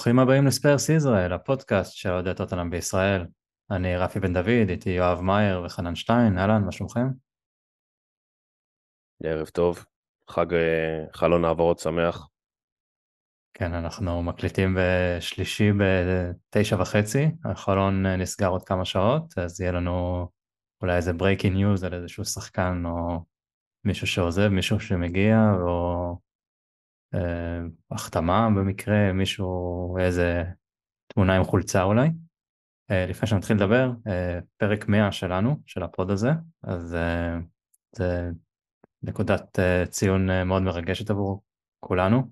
ברוכים הבאים לספיירס ישראל, הפודקאסט שאוהד את אותם בישראל. אני רפי בן דוד, איתי יואב מאייר וחנן שטיין, אהלן, מה שלומכם? ערב טוב, חג אה, חלון העברות שמח. כן, אנחנו מקליטים בשלישי בתשע וחצי, החלון אה, נסגר עוד כמה שעות, אז יהיה לנו אולי איזה breaking news על איזשהו שחקן או מישהו שעוזב, מישהו שמגיע, או אה, החתמה במקרה, מישהו, איזה תמונה עם חולצה אולי. אה, לפני שנתחיל לדבר, אה, פרק 100 שלנו, של הפוד הזה, אז אה, זה נקודת אה, ציון אה, מאוד מרגשת עבור כולנו,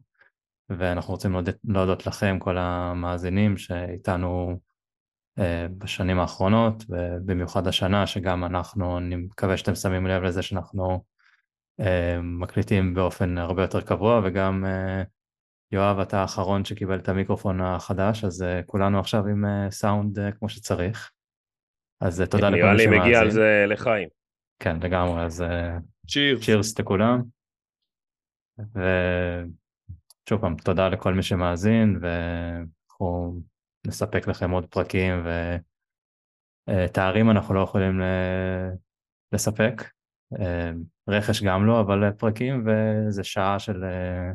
ואנחנו רוצים להודות, להודות לכם, כל המאזינים שאיתנו אה, בשנים האחרונות, ובמיוחד השנה, שגם אנחנו, אני מקווה שאתם שמים לב לזה שאנחנו מקליטים באופן הרבה יותר קבוע וגם אה, יואב אתה האחרון שקיבל את המיקרופון החדש אז אה, כולנו עכשיו עם סאונד כמו שצריך אז תודה לכל מי שמאזין. נראה לי מגיע על זה לחיים. כן לגמרי אז צ'ירס לכולם. ושוב פעם תודה לכל מי שמאזין ואנחנו נספק לכם עוד פרקים ותארים אנחנו לא יכולים לספק אה, רכש גם לא, אבל פרקים וזה שעה של אה,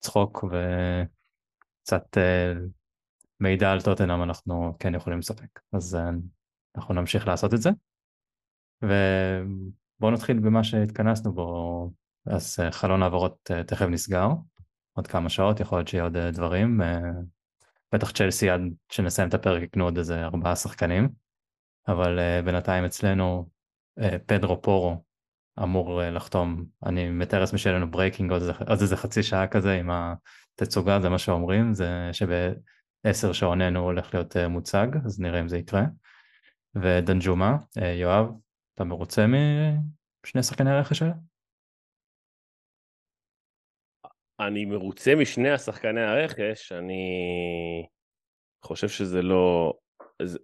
צחוק וקצת אה, מידע על טוטנאם אנחנו כן יכולים לספק. אז אנחנו נמשיך לעשות את זה. ובואו נתחיל במה שהתכנסנו בו, אז חלון העברות תכף נסגר, עוד כמה שעות, יכול להיות שיהיה עוד דברים. בטח צ'לסי עד שנסיים את הפרק יקנו עוד איזה ארבעה שחקנים, אבל בינתיים אצלנו פדרו פורו אמור אה, לחתום, אני מתאר לעצמי שיהיה לנו breaking עוד, עוד איזה חצי שעה כזה עם התצוגה, זה מה שאומרים, זה שבעשר שעוננו הולך להיות אה, מוצג, אז נראה אם זה יקרה. ודנג'ומה, אה, יואב, אתה מרוצה משני שחקני הרכש האלה? אני מרוצה משני השחקני הרכש, אני חושב שזה לא,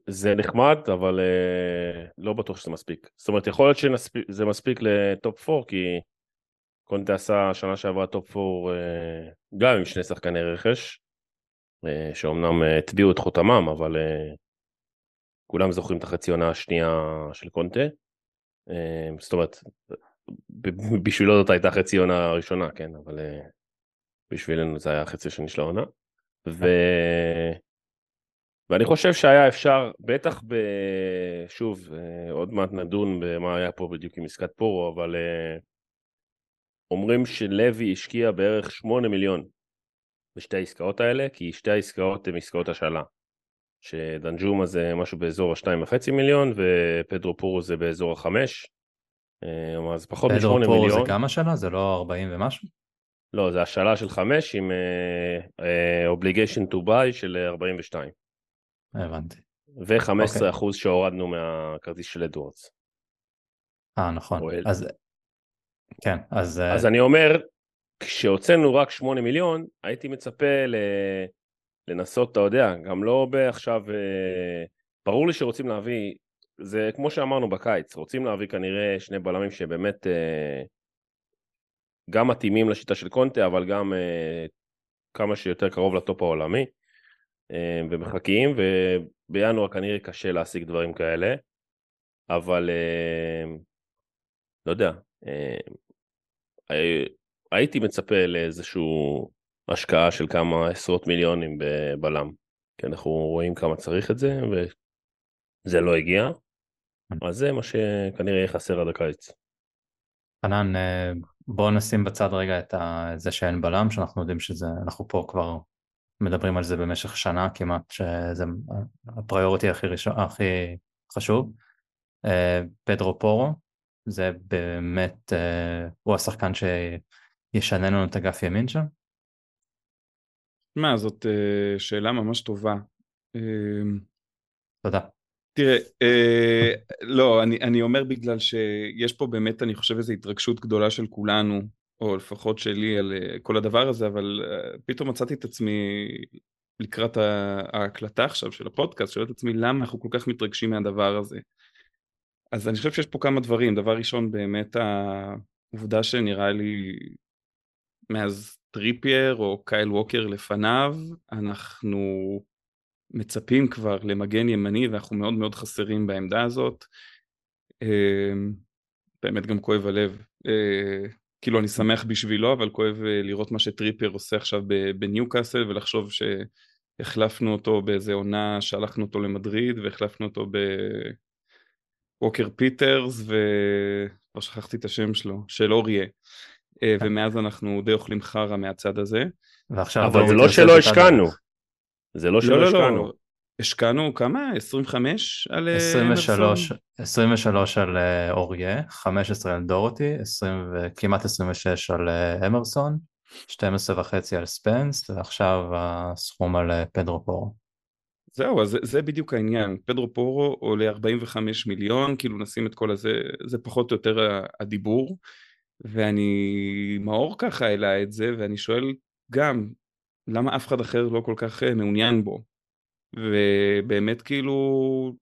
זה נחמד, אבל אה, לא בטוח שזה מספיק. זאת אומרת, יכול להיות שזה מספיק ל top 4, כי קונטה עשה שנה שעברה top 4 אה, גם עם שני שחקני רכש, אה, שאומנם הטביעו אה, את חותמם, אבל אה, כולם זוכרים את החצי עונה השנייה של קונטה. אה, זאת אומרת, בשבילו זאת הייתה חצי עונה הראשונה, כן, אבל אה, בשבילנו זה היה החצי השני של העונה. ו... ואני חושב שהיה אפשר, בטח ב... שוב, אה, עוד מעט נדון במה היה פה בדיוק עם עסקת פורו, אבל אה, אומרים שלוי השקיע בערך 8 מיליון בשתי העסקאות האלה, כי שתי העסקאות הן עסקאות השאלה. שדנג'ומה זה משהו באזור ה-2.5 מיליון, ופדרו פורו זה באזור ה-5. אה, אז פחות מ-8 מיליון. פדרו פורו זה גם השאלה? זה לא 40 ומשהו? לא, זה השאלה של 5 עם obligation to buy של 42. הבנתי. ו-15% אוקיי. אוקיי. שהורדנו מהכרטיס של אדוורדס. אה, נכון. אז... כן, אז... אז אני אומר, כשהוצאנו רק 8 מיליון, הייתי מצפה ל... לנסות, אתה יודע, גם לא בעכשיו... אה, ברור לי שרוצים להביא, זה כמו שאמרנו בקיץ, רוצים להביא כנראה שני בלמים שבאמת אה, גם מתאימים לשיטה של קונטה, אבל גם אה, כמה שיותר קרוב לטופ העולמי. אה, ומחכים, ובינואר כנראה קשה להשיג דברים כאלה, אבל אה, לא יודע, אה, הייתי מצפה לאיזושהי השקעה של כמה עשרות מיליונים בבלם, כי אנחנו רואים כמה צריך את זה, וזה לא הגיע, אז זה מה שכנראה יהיה חסר עד הקיץ. חנן, בוא נשים בצד רגע את זה שאין בלם, שאנחנו יודעים שזה, אנחנו פה כבר מדברים על זה במשך שנה כמעט, שזה הפריוריטי הכי, ראשון, הכי חשוב. אה, פדרו פורו, זה באמת, אה, הוא השחקן שישנה לנו את אגף ימין שם? מה, זאת אה, שאלה ממש טובה. תודה. תראה, אה, לא, אני, אני אומר בגלל שיש פה באמת, אני חושב, איזו התרגשות גדולה של כולנו או לפחות שלי על אה, כל הדבר הזה, אבל אה, פתאום מצאתי את עצמי לקראת ההקלטה עכשיו של הפודקאסט, שואל את עצמי למה אנחנו כל כך מתרגשים מהדבר הזה. אז אני חושב שיש פה כמה דברים, דבר ראשון באמת העובדה שנראה לי מאז טריפייר או קייל ווקר לפניו, אנחנו מצפים כבר למגן ימני ואנחנו מאוד מאוד חסרים בעמדה הזאת. אמ, באמת גם כואב הלב. כאילו אני שמח בשבילו, אבל כואב אה, לראות מה שטריפייר עושה עכשיו בניו קאסל ולחשוב שהחלפנו אותו באיזה עונה, שלחנו אותו למדריד והחלפנו אותו בווקר פיטרס וכבר שכחתי את השם שלו, של אוריה. אה, ומאז אנחנו די אוכלים חרא מהצד הזה. ועכשיו אבל זה לא שלא השקענו. זה לא שלא לא, לא, השקענו. השקענו כמה? 25 על 23, 23 על אה, אוריה, 15 על דורותי, 20, כמעט 26 על אה, אמרסון, 12 וחצי על ספנס, ועכשיו הסכום על אה, פדרו פורו. זהו, אז זה, זה בדיוק העניין. פדרו פורו עולה 45 מיליון, כאילו נשים את כל הזה, זה פחות או יותר הדיבור. ואני, מאור ככה העלה את זה, ואני שואל גם, למה אף אחד אחר לא כל כך מעוניין בו? ובאמת כאילו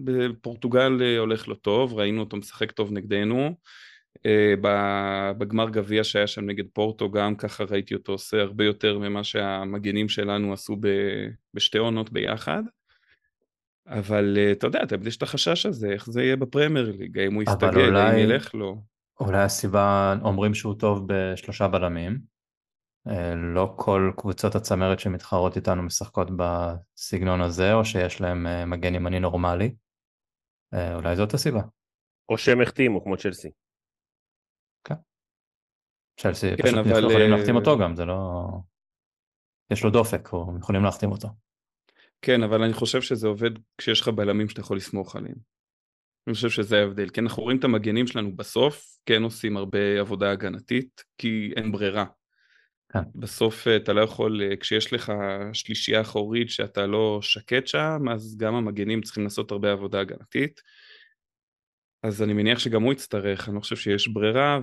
בפורטוגל אה, הולך לו טוב, ראינו אותו משחק טוב נגדנו. אה, בגמר גביע שהיה שם נגד פורטו גם ככה ראיתי אותו עושה הרבה יותר ממה שהמגנים שלנו עשו בשתי עונות ביחד. אבל אה, אתה יודע, תמיד יש את החשש הזה, איך זה יהיה בפרמייר ליג, האם הוא יסתגל, אולי... האם ילך לו. אולי הסיבה, אומרים שהוא טוב בשלושה בלמים, לא כל קבוצות הצמרת שמתחרות איתנו משחקות בסגנון הזה, או שיש להם אה, מגן ימני נורמלי. אה, אולי זאת הסיבה. או שהם החתימו, כמו צ'לסי. כן. צ'לסי כן, פשוט אבל... יכולים להחתים אותו גם, זה לא... יש לו דופק, או יכולים להחתים אותו. כן, אבל אני חושב שזה עובד כשיש לך בלמים שאתה יכול לסמוך עליהם. אני חושב שזה ההבדל. כן, אנחנו רואים את המגנים שלנו בסוף, כן עושים הרבה עבודה הגנתית, כי אין ברירה. כן. בסוף אה, אתה לא יכול, אה, כשיש לך שלישייה אחורית שאתה לא שקט שם, אז גם המגנים צריכים לעשות הרבה עבודה הגנתית. אז אני מניח שגם הוא יצטרך, אני לא חושב שיש ברירה,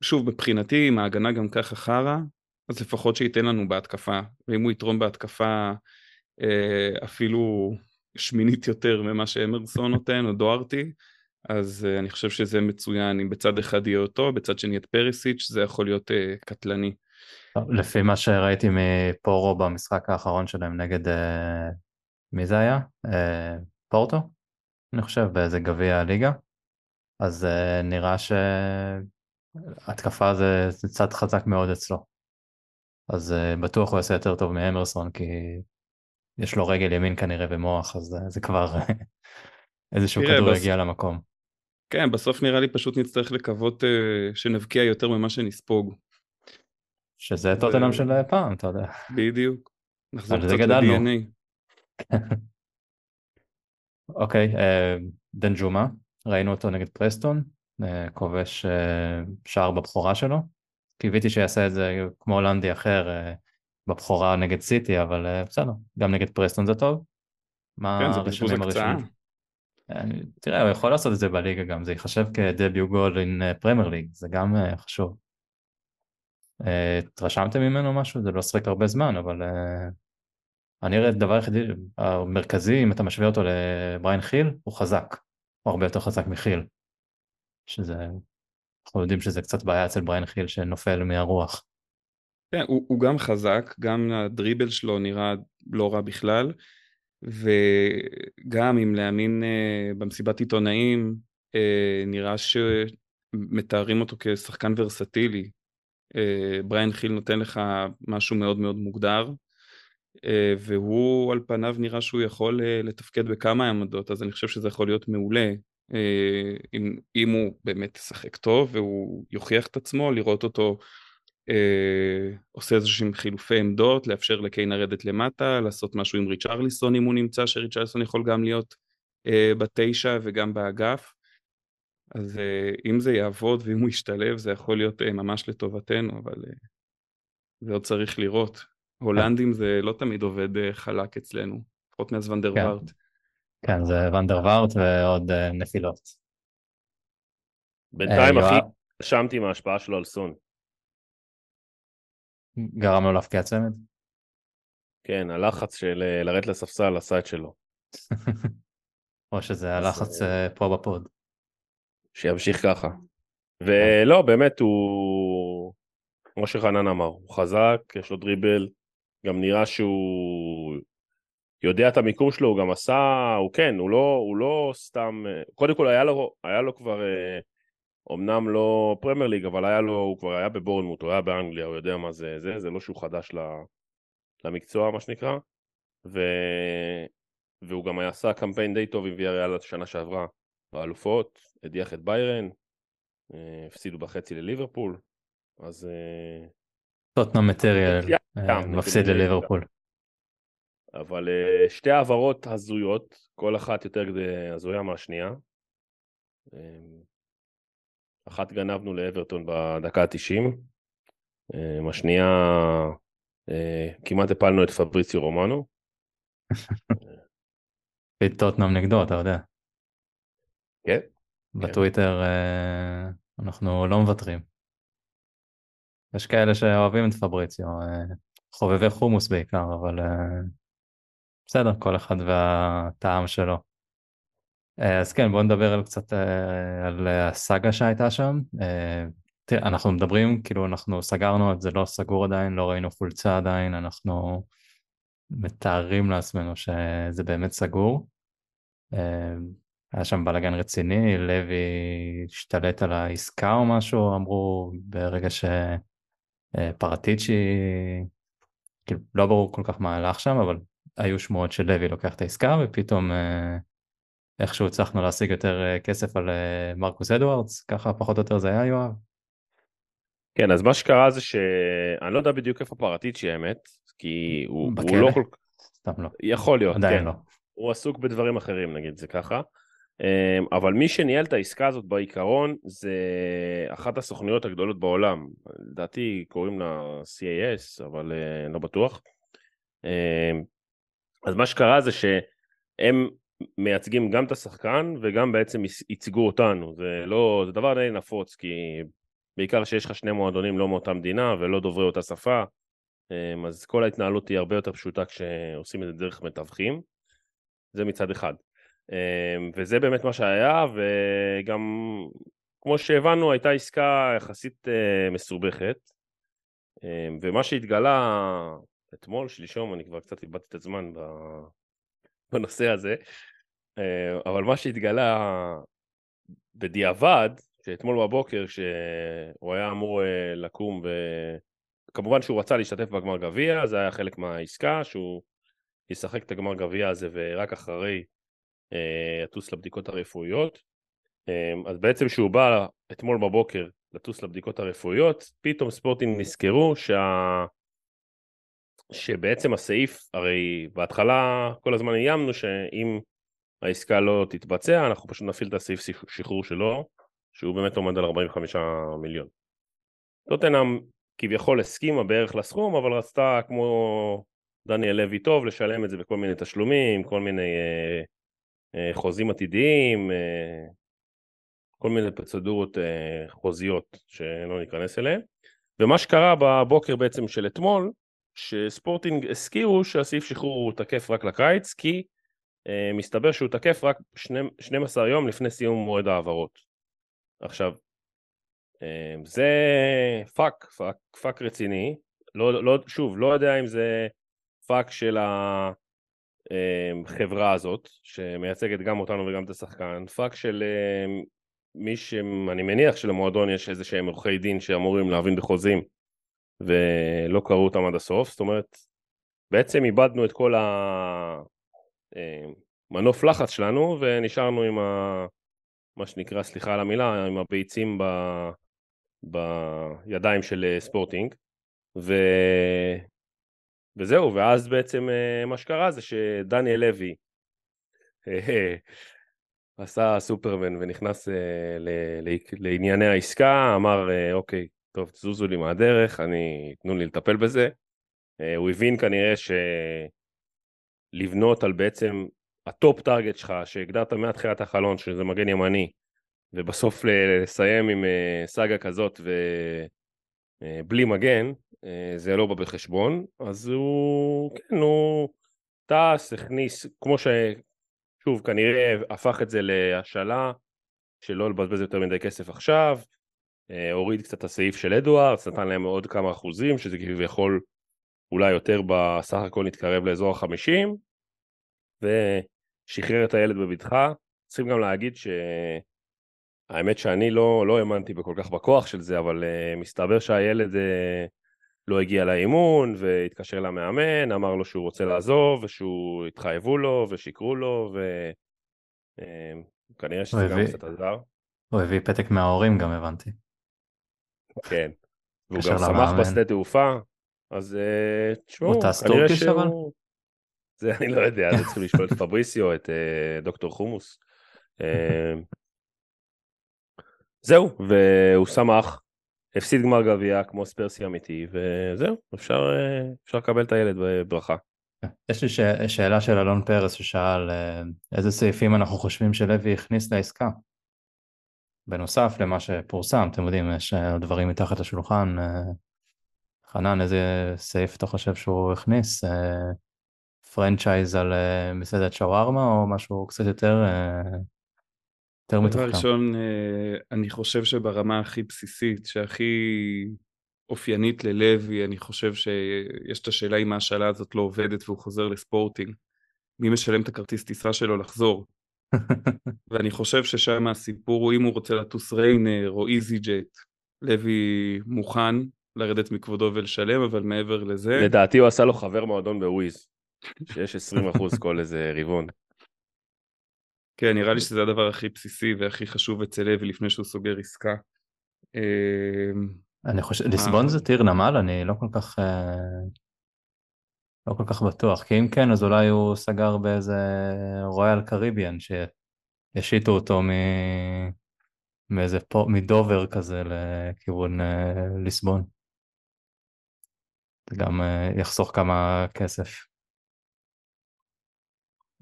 ושוב, מבחינתי, אם ההגנה גם ככה חרא, אז לפחות שייתן לנו בהתקפה, ואם הוא יתרום בהתקפה אה, אפילו שמינית יותר ממה שאמרסון נותן, או דוארטי, אז uh, אני חושב שזה מצוין, אם בצד אחד יהיה אותו, בצד שני את פריסיץ', זה יכול להיות uh, קטלני. לפי מה שראיתי מפורו במשחק האחרון שלהם נגד, uh, מי זה היה? Uh, פורטו? אני חושב, באיזה גביע הליגה. אז uh, נראה שהתקפה זה, זה צד חזק מאוד אצלו. אז uh, בטוח הוא יעשה יותר טוב מאמרסון, כי יש לו רגל ימין כנראה ומוח, אז uh, זה כבר איזשהו כדור. יגיע למקום. כן, בסוף נראה לי פשוט נצטרך לקוות uh, שנבקיע יותר ממה שנספוג. שזה טוטנאם ו... של פעם, אתה יודע. בדיוק. נחזור קצת ל-DNA. אוקיי, אה, דן ג'ומה, ראינו אותו נגד פרסטון, אה, כובש שער בבכורה שלו. קיוויתי שיעשה את זה כמו הולנדי אחר בבכורה נגד סיטי, אבל בסדר, גם נגד פרסטון זה טוב. כן, זה בזבוז הקצאה. תראה, הוא יכול לעשות את זה בליגה גם, זה ייחשב כדביו גול אין פרמייר ליג, זה גם אה, חשוב. אה, התרשמתם ממנו משהו? זה לא שחק הרבה זמן, אבל אה, אני רואה הדבר היחידי, המרכזי, אם אתה משווה אותו לבריין חיל, הוא חזק, הוא הרבה יותר חזק מחיל. שזה, אנחנו יודעים שזה קצת בעיה אצל בריין חיל שנופל מהרוח. כן, הוא, הוא גם חזק, גם הדריבל שלו נראה לא רע בכלל. וגם אם להאמין uh, במסיבת עיתונאים, uh, נראה שמתארים אותו כשחקן ורסטילי. Uh, בריין חיל נותן לך משהו מאוד מאוד מוגדר, uh, והוא על פניו נראה שהוא יכול uh, לתפקד בכמה עמדות, אז אני חושב שזה יכול להיות מעולה. אם, אם הוא באמת ישחק טוב והוא יוכיח את עצמו, לראות אותו אה, עושה איזשהם חילופי עמדות, לאפשר לקיין לרדת למטה, לעשות משהו עם ריצ'רליסון אם הוא נמצא, שריצ'רליסון יכול גם להיות אה, בתשע וגם באגף. אז אה, אם זה יעבוד ואם הוא ישתלב זה יכול להיות אה, ממש לטובתנו, אבל אה, זה עוד צריך לראות. הולנדים זה לא תמיד עובד אה, חלק אצלנו, לפחות מאז ונדרווארט. כן. כן, זה ונדרווארט ועוד אה, נפילות. בינתיים הכי רשמתי מההשפעה שלו על סון. גרם לו להפקיע צמד? כן, הלחץ של אה, לרדת לספסל עשה את שלו. או שזה הלחץ אה, פה בפוד. שימשיך ככה. ולא, באמת, הוא... כמו שחנן אמר, הוא חזק, יש לו דריבל, גם נראה שהוא יודע את המיקום שלו, הוא גם עשה, הוא כן, הוא לא, הוא לא סתם, קודם כל היה לו, היה לו כבר, אמנם לא פרמייר ליג, אבל היה לו, הוא כבר היה בבורנמוט, הוא היה באנגליה, הוא יודע מה זה, זה, זה לא שהוא חדש למקצוע, מה שנקרא, ו... והוא גם עשה קמפיין די טוב עם ויאריאל השנה שעברה באלופות, הדיח את ביירן, אה, הפסידו בחצי לליברפול, אז... אה, טוטנאם מטריאל אה, מפסיד לליברפול. אבל שתי העברות הזויות, כל אחת יותר הזויה מהשנייה. אחת גנבנו לאברטון בדקה ה-90, השנייה כמעט הפלנו את פבריציו רומנו. טוטנאם נגדו, אתה יודע. כן. בטוויטר אה, אנחנו לא מוותרים. יש כאלה שאוהבים את פבריציו, אה, חובבי חומוס בעיקר, אבל אה, בסדר, כל אחד והטעם שלו. אז כן, בואו נדבר על קצת על הסאגה שהייתה שם. תראה, אנחנו מדברים, כאילו אנחנו סגרנו, זה לא סגור עדיין, לא ראינו חולצה עדיין, אנחנו מתארים לעצמנו שזה באמת סגור. היה שם בלאגן רציני, לוי השתלט על העסקה או משהו, אמרו ברגע שפרטיצ'י, כאילו לא ברור כל כך מה הלך שם, אבל היו שמועות שלוי לוקח את העסקה ופתאום אה, איכשהו הצלחנו להשיג יותר אה, כסף על אה, מרקוס אדוארדס, ככה פחות או יותר זה היה יואב. כן, אז מה שקרה זה שאני לא יודע בדיוק איפה פרטיצ'י האמת, כי הוא, הוא לא כל כך... סתם לא. יכול להיות, עדיין כן. לא. הוא עסוק בדברים אחרים, נגיד זה ככה. אמ, אבל מי שניהל את העסקה הזאת בעיקרון זה אחת הסוכנויות הגדולות בעולם. לדעתי קוראים לה CAS, אבל אה, לא בטוח. אמ, אז מה שקרה זה שהם מייצגים גם את השחקן וגם בעצם ייצגו אותנו. זה לא, זה דבר די נפוץ, כי בעיקר שיש לך שני מועדונים לא מאותה מדינה ולא דוברי אותה שפה, אמ, אז כל ההתנהלות היא הרבה יותר פשוטה כשעושים את זה דרך מתווכים. זה מצד אחד. אמ, וזה באמת מה שהיה, וגם כמו שהבנו הייתה עסקה יחסית אה, מסובכת, אמ, ומה שהתגלה אתמול, שלשום, אני כבר קצת איבדתי את הזמן בנושא הזה, אמ, אבל מה שהתגלה בדיעבד, שאתמול בבוקר, שהוא היה אמור אה, לקום, וכמובן שהוא רצה להשתתף בגמר גביע, זה היה חלק מהעסקה, שהוא ישחק את הגמר גביע הזה ורק אחרי יטוס אה, לבדיקות הרפואיות. אה, אז בעצם כשהוא בא אתמול בבוקר לטוס לבדיקות הרפואיות, פתאום ספורטינג נזכרו שה... שבעצם הסעיף, הרי בהתחלה כל הזמן איימנו שאם העסקה לא תתבצע, אנחנו פשוט נפעיל את הסעיף שחרור שלו, שהוא באמת עומד על 45 מיליון. טוטנאם כביכול הסכימה בערך לסכום, אבל רצתה כמו דניאל לוי טוב לשלם את זה בכל מיני תשלומים, כל מיני אה, אה, חוזים עתידיים, אה, כל מיני פרוצדורות אה, חוזיות שלא ניכנס אליהן. ומה שקרה בבוקר בעצם של אתמול, שספורטינג הזכירו שהסעיף שחרור הוא תקף רק לקיץ, כי מסתבר שהוא תקף רק 12 יום לפני סיום מועד ההעברות. עכשיו, זה פאק, פאק, פאק רציני, לא, לא, שוב, לא יודע אם זה פאק של. החברה הזאת, שמייצגת גם אותנו וגם את השחקן, פאק של אמ, מי שאני מניח שלמועדון יש איזה שהם עורכי דין שאמורים להבין בחוזים ולא קראו אותם עד הסוף, זאת אומרת, בעצם איבדנו את כל המנוף אמ, לחץ שלנו ונשארנו עם ה... מה שנקרא, סליחה על המילה, עם הביצים ב... בידיים של אה, ספורטינג, ו... וזהו, ואז בעצם אה, מה שקרה זה שדניאל לוי אה, עשה סופרמן ונכנס אה, לענייני העסקה, אמר אוקיי, טוב, תזוזו לי מהדרך, אני, תנו לי לטפל בזה. הוא הבין כנראה שלבנות על בעצם ה top target שלך, שהגדרת מהתחילת החלון, שזה מגן ימני, ובסוף לסיים עם סאגה כזאת ובלי מגן, אה, זה לא בא בחשבון, אז הוא, כן, הוא טס, הכניס, כמו ש... שוב, כנראה הפך את זה להשאלה, שלא לבזבז יותר מדי כסף עכשיו, אה, הוריד קצת את הסעיף של אדוארדס, נתן להם עוד כמה אחוזים, שזה כביכול אולי יותר בסך הכל נתקרב לאזור החמישים, ושחרר את הילד בבטחה. צריכים גם להגיד שהאמת שאני לא, לא האמנתי כל כך בכוח של זה, אבל uh, מסתבר שהילד uh, לא הגיע לאימון והתקשר למאמן, אמר לו שהוא רוצה לעזוב ושהוא התחייבו לו ושיקרו לו וכנראה uh, שזה גם קצת עזר. הוא הביא פתק מההורים גם הבנתי. כן, והוא גם שמח בשדה תעופה, אז תשמעו, הוא טס טורקיש אבל? זה אני לא יודע, זה צריכים לשאול את פבריסיו, את דוקטור חומוס. זהו, והוא שמח, הפסיד גמר גביע כמו ספרסי אמיתי, וזהו, אפשר, אפשר לקבל את הילד בברכה. יש לי ש... שאלה של אלון פרס ששאל איזה סעיפים אנחנו חושבים שלוי הכניס לעסקה. בנוסף למה שפורסם, אתם יודעים, יש דברים מתחת לשולחן. חנן, איזה סעיף אתה חושב שהוא הכניס? פרנצ'ייז על מסעדת שווארמה או משהו קצת יותר יותר מתוחכם. דבר ראשון, אה, אני חושב שברמה הכי בסיסית, שהכי אופיינית ללוי, אני חושב שיש את השאלה אם ההשאלה הזאת לא עובדת והוא חוזר לספורטינג. מי משלם את הכרטיס טיסה שלו לחזור? ואני חושב ששם הסיפור הוא אם הוא רוצה לטוס ריינר או איזי ג'ט, לוי מוכן לרדת מכבודו ולשלם, אבל מעבר לזה... לדעתי הוא עשה לו חבר מועדון בוויז, שיש 20% כל איזה רבעון. כן, נראה לי שזה הדבר הכי בסיסי והכי חשוב אצל לוי לפני שהוא סוגר עסקה. אמ, אני חושב, ליסבון זה טיר נמל? אני לא כל כך... אה, לא כל כך בטוח, כי אם כן, אז אולי הוא סגר באיזה רויאל קריביאן, שישיתו אותו מ... מאיזה פה, מדובר כזה לכיוון אה, ליסבון. זה גם אה, יחסוך כמה כסף.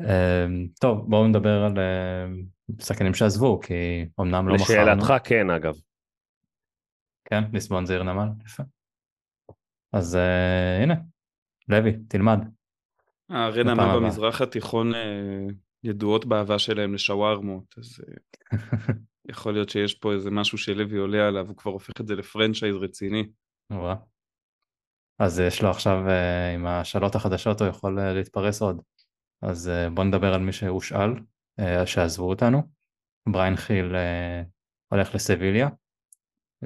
אמ, טוב, בואו נדבר על שחקנים שעזבו, כי אמנם לא מכרנו. לשאלתך כן, אגב. כן, ליסבון זה עיר נמל, יפה. אז uh, הנה, לוי, תלמד. הערי נמל במזרח התיכון uh, ידועות באהבה שלהם לשווארמות, אז uh, יכול להיות שיש פה איזה משהו שלוי עולה עליו, הוא כבר הופך את זה לפרנצ'ייז רציני. אז יש לו עכשיו, uh, עם השאלות החדשות, הוא יכול להתפרס עוד. אז אה, בוא נדבר על מי שהושאל, אה, שעזבו אותנו. בריין חיל אה, הולך לסביליה,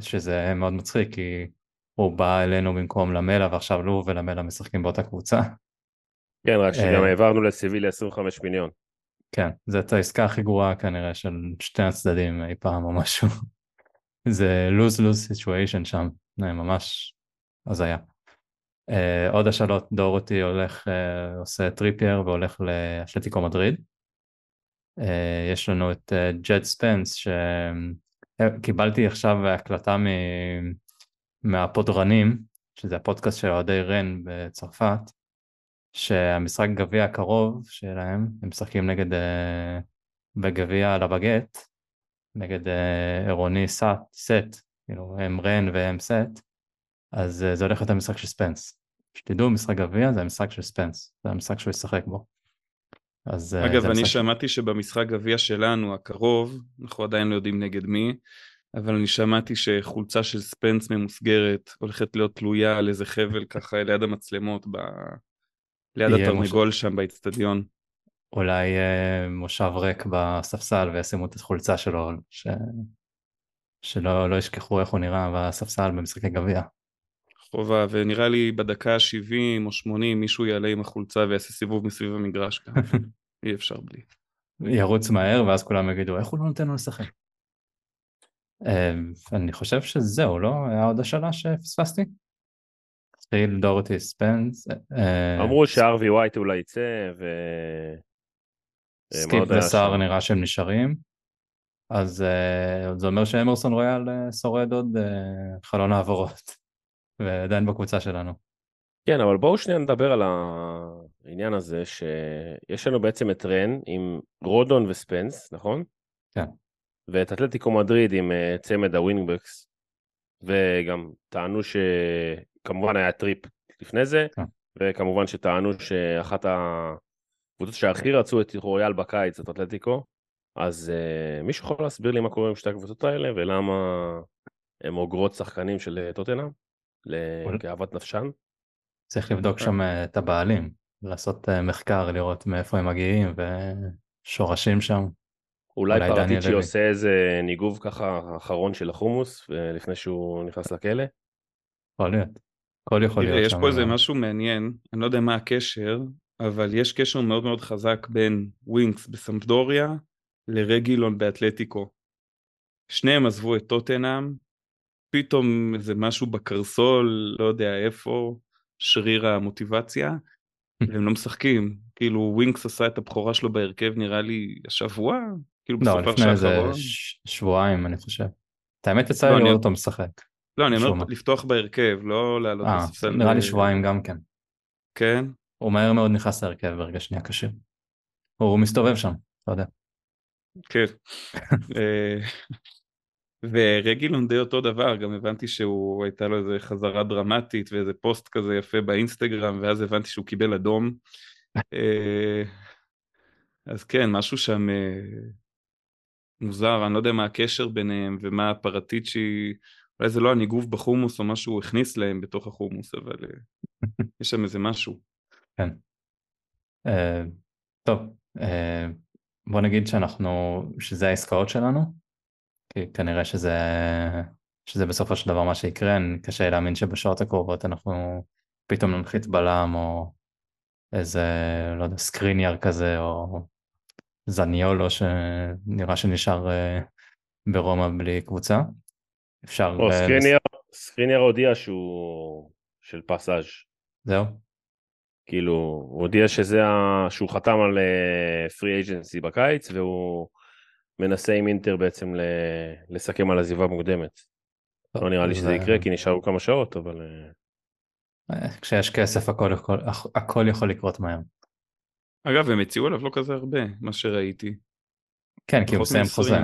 שזה מאוד מצחיק כי הוא בא אלינו במקום למלה ועכשיו לו ולמלה משחקים באותה קבוצה. כן, רק שגם העברנו לסביליה 25 מיליון. כן, זאת העסקה הכי גרועה כנראה של שתי הצדדים אי פעם או משהו. זה lose-lose situation שם, ממש הזיה. אה, עוד השאלות, דוהרטי הולך, אה, עושה טריפייר והולך לאתלטיקו מדריד. אה, יש לנו את ג'ד ספנס שקיבלתי עכשיו הקלטה. מהפודרנים, שזה הפודקאסט של אוהדי רן בצרפת, שהמשחק גביע הקרוב שלהם, הם משחקים נגד, אה, בגביע לבגט, נגד uh, עירוני סט, סט, כאילו הם רן והם סט, אז uh, זה הולך להיות המשחק של ספנס. שתדעו, משחק גביע זה המשחק של ספנס, זה המשחק שהוא ישחק בו. אז, אה, אגב, אני משחק... שמעתי שבמשחק גביע שלנו, הקרוב, אנחנו עדיין לא יודעים נגד מי, אבל אני שמעתי שחולצה של ספנס ממוסגרת הולכת להיות תלויה על איזה חבל ככה ליד המצלמות, ב... ליד התרנגול מוש... שם באצטדיון. אולי אה, מושב ריק בספסל וישימו את החולצה שלו, ש... שלא לא ישכחו איך הוא נראה בספסל במשחקי גביע. חובה, ונראה לי בדקה ה-70 או 80 מישהו יעלה עם החולצה ויעשה סיבוב מסביב המגרש כאן. אי אפשר בלי. ירוץ מהר ואז כולם יגידו איך הוא לא נותן לו לשחק. אמ, אני חושב שזהו, לא? היה עוד השאלה שפספסתי? חיל דוהרטי ספנס. אה, אמרו שהארווי ווייט אולי יצא ו... אה, סקיפ וסער נראה שהם נשארים. אז זה אומר שאמרסון רויאל שורד עוד חלון העברות. ועדיין בקבוצה שלנו. כן, אבל בואו שנייה נדבר על העניין הזה שיש לנו בעצם את רן עם רודון וספנס, נכון? כן. ואת אתלטיקו מדריד עם אה, צמד ה wing-backs, וגם טענו שכמובן היה טריפייר לפני זה, כן. וכמובן שטענו שאחת הקבוצות שהכי רצו את רויאל בקיץ זאת אתלטיקו, אז אה, מישהו יכול להסביר לי מה קורה עם שתי הקבוצות האלה ולמה הם אוגרות שחקנים של טוטנאם, כאוות נפשן. צריך לבדוק שם את הבעלים, לעשות מחקר, לראות מאיפה הם מגיעים ושורשים שם. אולי פרטיצ'י עושה איזה ניגוב ככה אחרון של החומוס לפני שהוא נכנס לכלא? יכול להיות. הכל יכול להיות שם. יש פה איזה משהו מעניין, אני לא יודע מה הקשר, אבל יש קשר מאוד מאוד חזק בין ווינקס בסמפדוריה לרגילון באתלטיקו. שניהם עזבו את טוטנאם, פתאום איזה משהו בקרסול, לא יודע איפה, שריר המוטיבציה, והם לא משחקים. כאילו ווינקס עשה את הבכורה שלו בהרכב נראה לי השבוע, כאילו לא, לפני איזה ש... שבועיים אני חושב. את האמת יצא לי לראות אותו משחק. לא, אני אומר לפתוח בהרכב, לא לעלות לספסל. נראה לי שבועיים גם כן. כן? הוא מהר מאוד נכנס להרכב ברגע שנייה קשה. הוא מסתובב שם, אתה יודע. כן. אה, ורגילון די אותו דבר, גם הבנתי שהוא, הייתה לו איזה חזרה דרמטית ואיזה פוסט כזה יפה באינסטגרם, ואז הבנתי שהוא קיבל אדום. אה, אז כן, משהו שם אה, מוזר, אני לא יודע מה הקשר ביניהם ומה הפרטיצ'י, אולי זה לא הניגוב בחומוס או מה שהוא הכניס להם בתוך החומוס, אבל יש שם איזה משהו. כן. Uh, טוב, uh, בוא נגיד שאנחנו, שזה העסקאות שלנו, כי כנראה שזה, שזה בסופו של דבר מה שיקרה, אני קשה להאמין שבשעות הקרובות אנחנו פתאום ננחית בלם או איזה, לא יודע, סקריניאר כזה או זניולו שנראה שנשאר uh, ברומא בלי קבוצה. אפשר... או סקריניאר, סקריניאר הודיע שהוא של פסאז'. זהו. כאילו, הוא הודיע שזה ה... שהוא חתם על פרי uh, אייג'נסי בקיץ, והוא מנסה עם אינטר בעצם ל... לסכם על עזיבה מוקדמת. לא נראה לי שזה יקרה, כי נשארו כמה שעות, אבל... אה, כשיש כסף הכל יכול, הכל יכול לקרות מהר. אגב, הם הציעו עליו לא כזה הרבה, מה שראיתי. כן, כי הוא מסיים חוזה.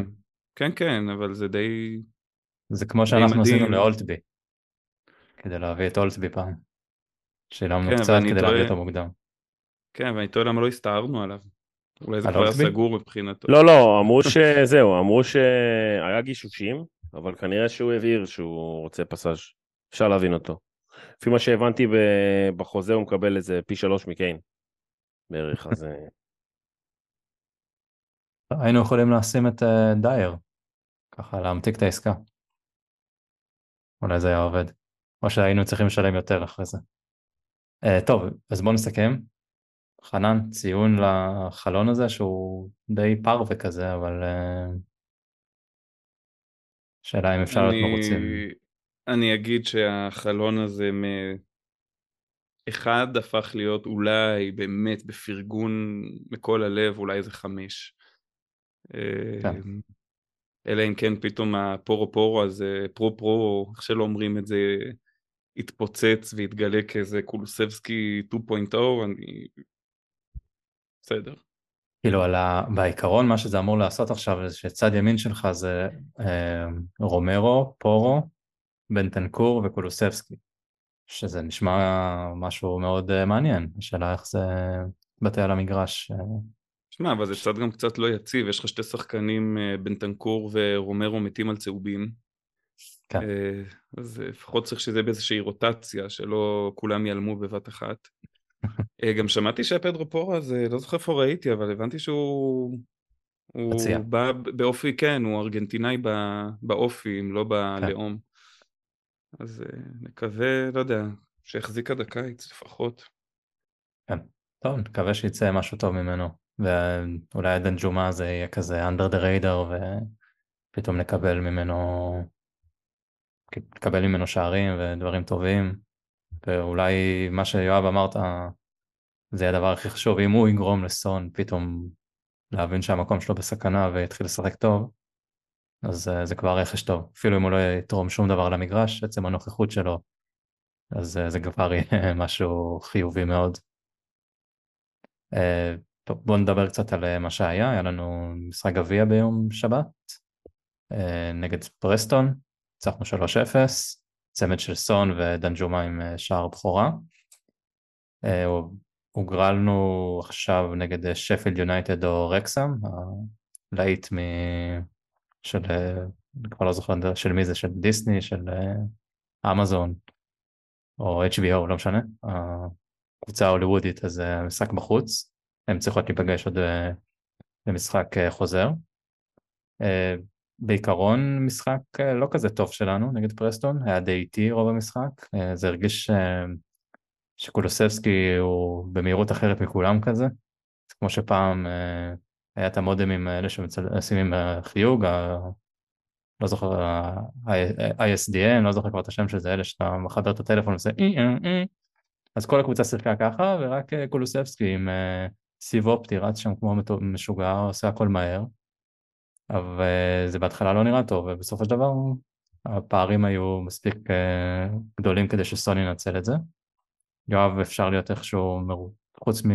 כן, כן, אבל זה די... זה כמו שאנחנו עשינו לאולטבי, כדי להביא את אולטבי פעם. שילמנו כן, קצת כדי להביא אותו מוקדם. כן, ואני תוהה למה לא הסתערנו עליו. אולי זה כבר סגור מבחינתו. לא, לא, אמרו שזהו, אמרו שהיה גישושים, אבל כנראה שהוא הבהיר שהוא רוצה פסאז'. אפשר להבין אותו. לפי מה שהבנתי בחוזה הוא מקבל איזה פי שלוש מקיין. בערך, אז... אה. היינו יכולים לשים את אה, דייר, ככה להמתיק את העסקה. אולי זה היה עובד. או שהיינו צריכים לשלם יותר אחרי זה. Uh, טוב, אז בואו נסכם. חנן, ציון לחלון הזה שהוא די פרווה כזה, אבל uh, שאלה אם אפשר אני... להיות מרוצים. אני אגיד שהחלון הזה אחד הפך להיות אולי באמת בפרגון מכל הלב, אולי איזה חמש. כן. אמ, אלא אם כן פתאום הפורו פורו הזה, פרו פרו, איך שלא אומרים את זה, יתפוצץ ויתגלה כאיזה קולוסבסקי 2.0, אני... בסדר. כאילו על ה... בעיקרון מה שזה אמור לעשות עכשיו זה שצד ימין שלך זה אה, רומרו, פורו, בנטנקור וקולוסבסקי. שזה נשמע משהו מאוד אה, מעניין, השאלה איך זה בתי על המגרש. אה. שמע, אבל זה קצת גם קצת לא יציב, יש לך שתי שחקנים, אה, בנטנקור ורומרו מתים על צהובים. כן. אז לפחות צריך שזה באיזושהי רוטציה, שלא כולם ייעלמו בבת אחת. גם שמעתי שהפדרו פורה זה, לא זוכר איפה ראיתי, אבל הבנתי שהוא... הוא בא באופי, כן, הוא ארגנטינאי באופי, אם לא כן. בלאום. כן. אז אה, נקווה, לא יודע, שיחזיק עד הקיץ לפחות. כן, טוב, נקווה שיצא משהו טוב ממנו, ואולי עדן ג'ומה זה יהיה כזה under the radar ופתאום נקבל ממנו, נקבל ממנו שערים ודברים טובים, ואולי מה שיואב אמרת, זה הדבר הכי חשוב, אם הוא יגרום לסון פתאום להבין שהמקום שלו בסכנה ויתחיל לשחק טוב, אז uh, זה כבר רכש טוב, אפילו אם הוא לא יתרום שום דבר למגרש, עצם הנוכחות שלו, אז uh, זה כבר יהיה משהו חיובי מאוד. Uh, טוב, בואו נדבר קצת על מה שהיה, היה לנו משחק גביע ביום שבת, uh, נגד פרסטון, הצלחנו 3-0, צמד של סון ודנג'ומה עם שער בכורה. הוגרלנו עכשיו נגד שפילד יונייטד או רקסם, הלהיט. של אני כבר לא זוכר של מי זה, של דיסני, של אמזון, או HBO, לא משנה, הקבוצה ההוליוודית, אז משחק בחוץ, הם צריכות להיפגש עוד למשחק חוזר. בעיקרון משחק לא כזה טוב שלנו נגד פרסטון, היה די איטי רוב המשחק, זה הרגיש שקולוסבסקי הוא במהירות אחרת מכולם כזה, כמו שפעם היה את המודמים האלה שמשימים חיוג, לא זוכר, ה-ISDN, לא זוכר כבר את השם של זה, אלה שאתה מחבר את הטלפון ועושה אי אי אי, אז כל הקבוצה שיחקה ככה, ורק קולוסבסקי עם סיב אופטי רץ שם כמו משוגע, עושה הכל מהר, אבל זה בהתחלה לא נראה טוב, ובסופו של דבר הפערים היו מספיק גדולים כדי שסוני ינצל את זה. יואב אפשר להיות איכשהו. חוץ מ...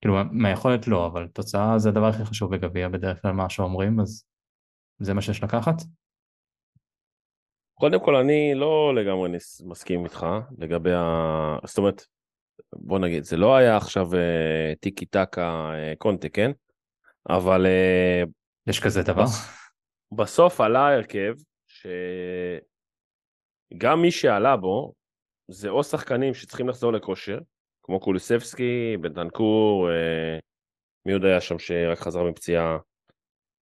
כאילו מהיכולת לא, אבל תוצאה זה הדבר הכי חשוב בגביע בדרך כלל מה שאומרים, אז זה מה שיש לקחת? קודם כל אני לא לגמרי מסכים איתך לגבי ה... זאת אומרת, בוא נגיד, זה לא היה עכשיו אה, טיקי טקה אה, קונטה, כן? אבל... אה, יש כזה דבר? בסוף עלה הרכב שגם מי שעלה בו זה או שחקנים שצריכים לחזור לכושר, כמו קוליסבסקי, בנטנקור, אה, מי עוד היה שם שרק חזר מפציעה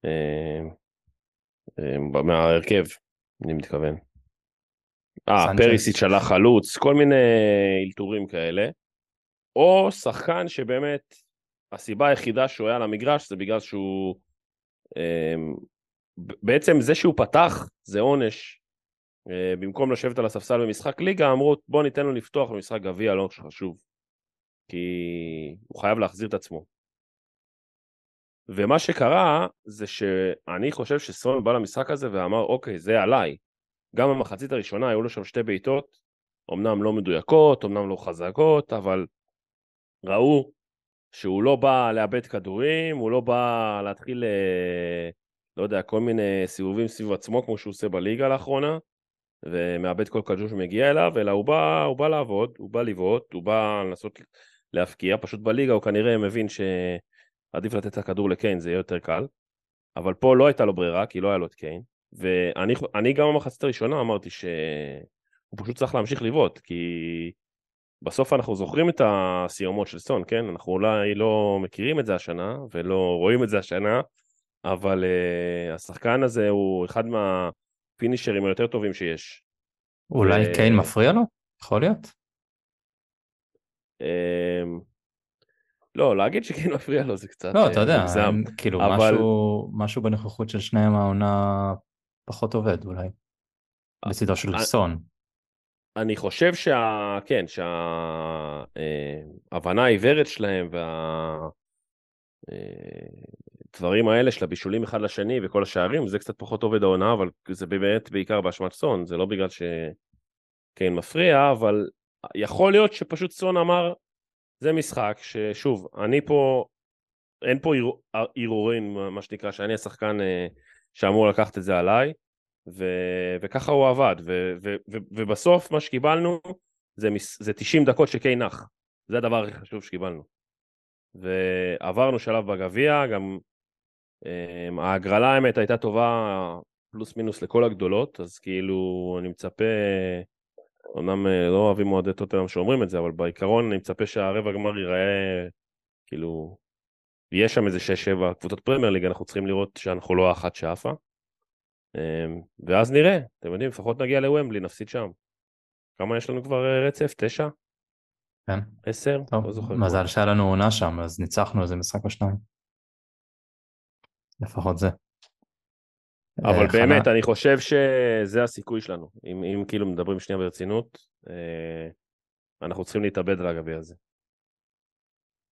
אה, אה, מההרכב, אני מתכוון. אה, פריסיץ' עלה חלוץ, כל מיני אלתורים כאלה. או שחקן שבאמת הסיבה היחידה שהוא היה על המגרש זה בגלל שהוא... בעצם זה שהוא פתח זה עונש במקום לשבת על הספסל במשחק ליגה, אמרו בוא ניתן לו לפתוח במשחק גביע, לא חשוב. כי הוא חייב להחזיר את עצמו. ומה שקרה זה שאני חושב שסון בא למשחק הזה ואמר אוקיי זה עליי. גם במחצית הראשונה היו לו שם שתי בעיטות, אמנם לא מדויקות, אמנם לא חזקות, אבל ראו שהוא לא בא לאבד כדורים, הוא לא בא להתחיל, אה, לא יודע, כל מיני סיבובים סביב עצמו כמו שהוא עושה בליגה לאחרונה, ומאבד כל כדור שמגיע אליו, אלא הוא בא, הוא בא לעבוד, הוא בא לבעוט, הוא בא לנסות להפקיע, פשוט בליגה הוא כנראה מבין שעדיף לתת את הכדור לקיין, זה יהיה יותר קל, אבל פה לא הייתה לו ברירה, כי לא היה לו את קיין, ואני גם במחצית הראשונה אמרתי שהוא פשוט צריך להמשיך לבעוט, כי בסוף אנחנו זוכרים את הסיומות של סון, כן? אנחנו אולי לא מכירים את זה השנה, ולא רואים את זה השנה, אבל uh, השחקן הזה הוא אחד מה... הפינישרים היותר טובים שיש. אולי ו... קיין מפריע לו? יכול להיות. אמ, לא, להגיד שקיין מפריע לו זה קצת לא, אתה אה, יודע, הם, כאילו אבל... משהו, משהו בנוכחות של שניהם העונה פחות עובד אולי. בצדו של אני, סון. אני חושב שה... כן, שההבנה אה, העיוורת שלהם וה... אה, הדברים האלה של הבישולים אחד לשני וכל השערים, זה קצת פחות עובד העונה, אבל זה באמת בעיקר באשמת סון, זה לא בגלל שקיין מפריע, אבל יכול להיות שפשוט סון אמר, זה משחק ששוב, אני פה, אין פה ערעורים, מה שנקרא, שאני השחקן אה, שאמור לקחת את זה עליי, ו, וככה הוא עבד, ו, ו, ו, ובסוף מה שקיבלנו זה, זה 90 דקות שקיין נח, זה הדבר הכי חשוב שקיבלנו. ועברנו שלב בגביע, גם אמ, ההגרלה האמת הייתה טובה פלוס מינוס לכל הגדולות, אז כאילו אני מצפה, אמנם אה, לא אוהבים אוהדי טוטנאם שאומרים את זה, אבל בעיקרון אני מצפה שהרבע גמר ייראה, כאילו, יש שם איזה 6-7 קבוצות פרמייר ליג, אנחנו צריכים לראות שאנחנו לא האחת שעפה. אמ, ואז נראה, אתם יודעים, לפחות נגיע לוומבלי, נפסיד שם. כמה יש לנו כבר אה, רצף? תשע? כן. עשר? טוב, לא זוכר. מזל שהיה לנו עונה שם, אז ניצחנו איזה משחק או שניים. לפחות זה. אבל uh, באמת, חנה... אני חושב שזה הסיכוי שלנו. אם, אם כאילו מדברים שנייה ברצינות, uh, אנחנו צריכים להתאבד על הגביע הזה.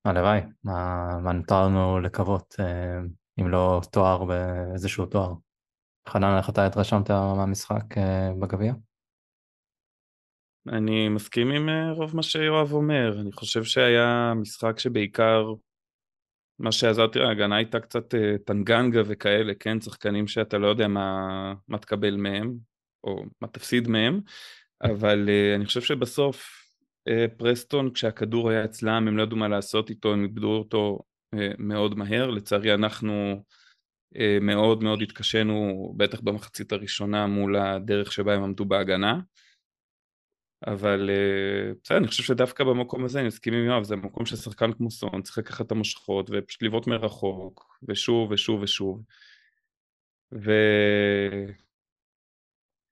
הלוואי, מה, מה נותר לנו לקוות, uh, אם לא תואר באיזשהו תואר. חנן, איך אתה התרשמת מהמשחק uh, בגביע? אני מסכים עם רוב מה שיואב אומר, אני חושב שהיה משחק שבעיקר מה שעזר, תראה, ההגנה הייתה קצת uh, טנגנגה וכאלה, כן? שחקנים שאתה לא יודע מה, מה תקבל מהם, או מה תפסיד מהם, אבל uh, אני חושב שבסוף uh, פרסטון, כשהכדור היה אצלם, הם לא ידעו מה לעשות איתו, הם איבדו אותו מאוד מהר. לצערי אנחנו אה, מאוד מאוד התקשינו, בטח במחצית הראשונה, מול הדרך שבה הם עמדו בהגנה. אבל אה, בסדר, אני חושב שדווקא במקום הזה, אני מסכים עם יואב, זה מקום ששחקן כמו סון צריך לקחת את המושכות ופשוט לבעוט מרחוק, ושוב ושוב ושוב.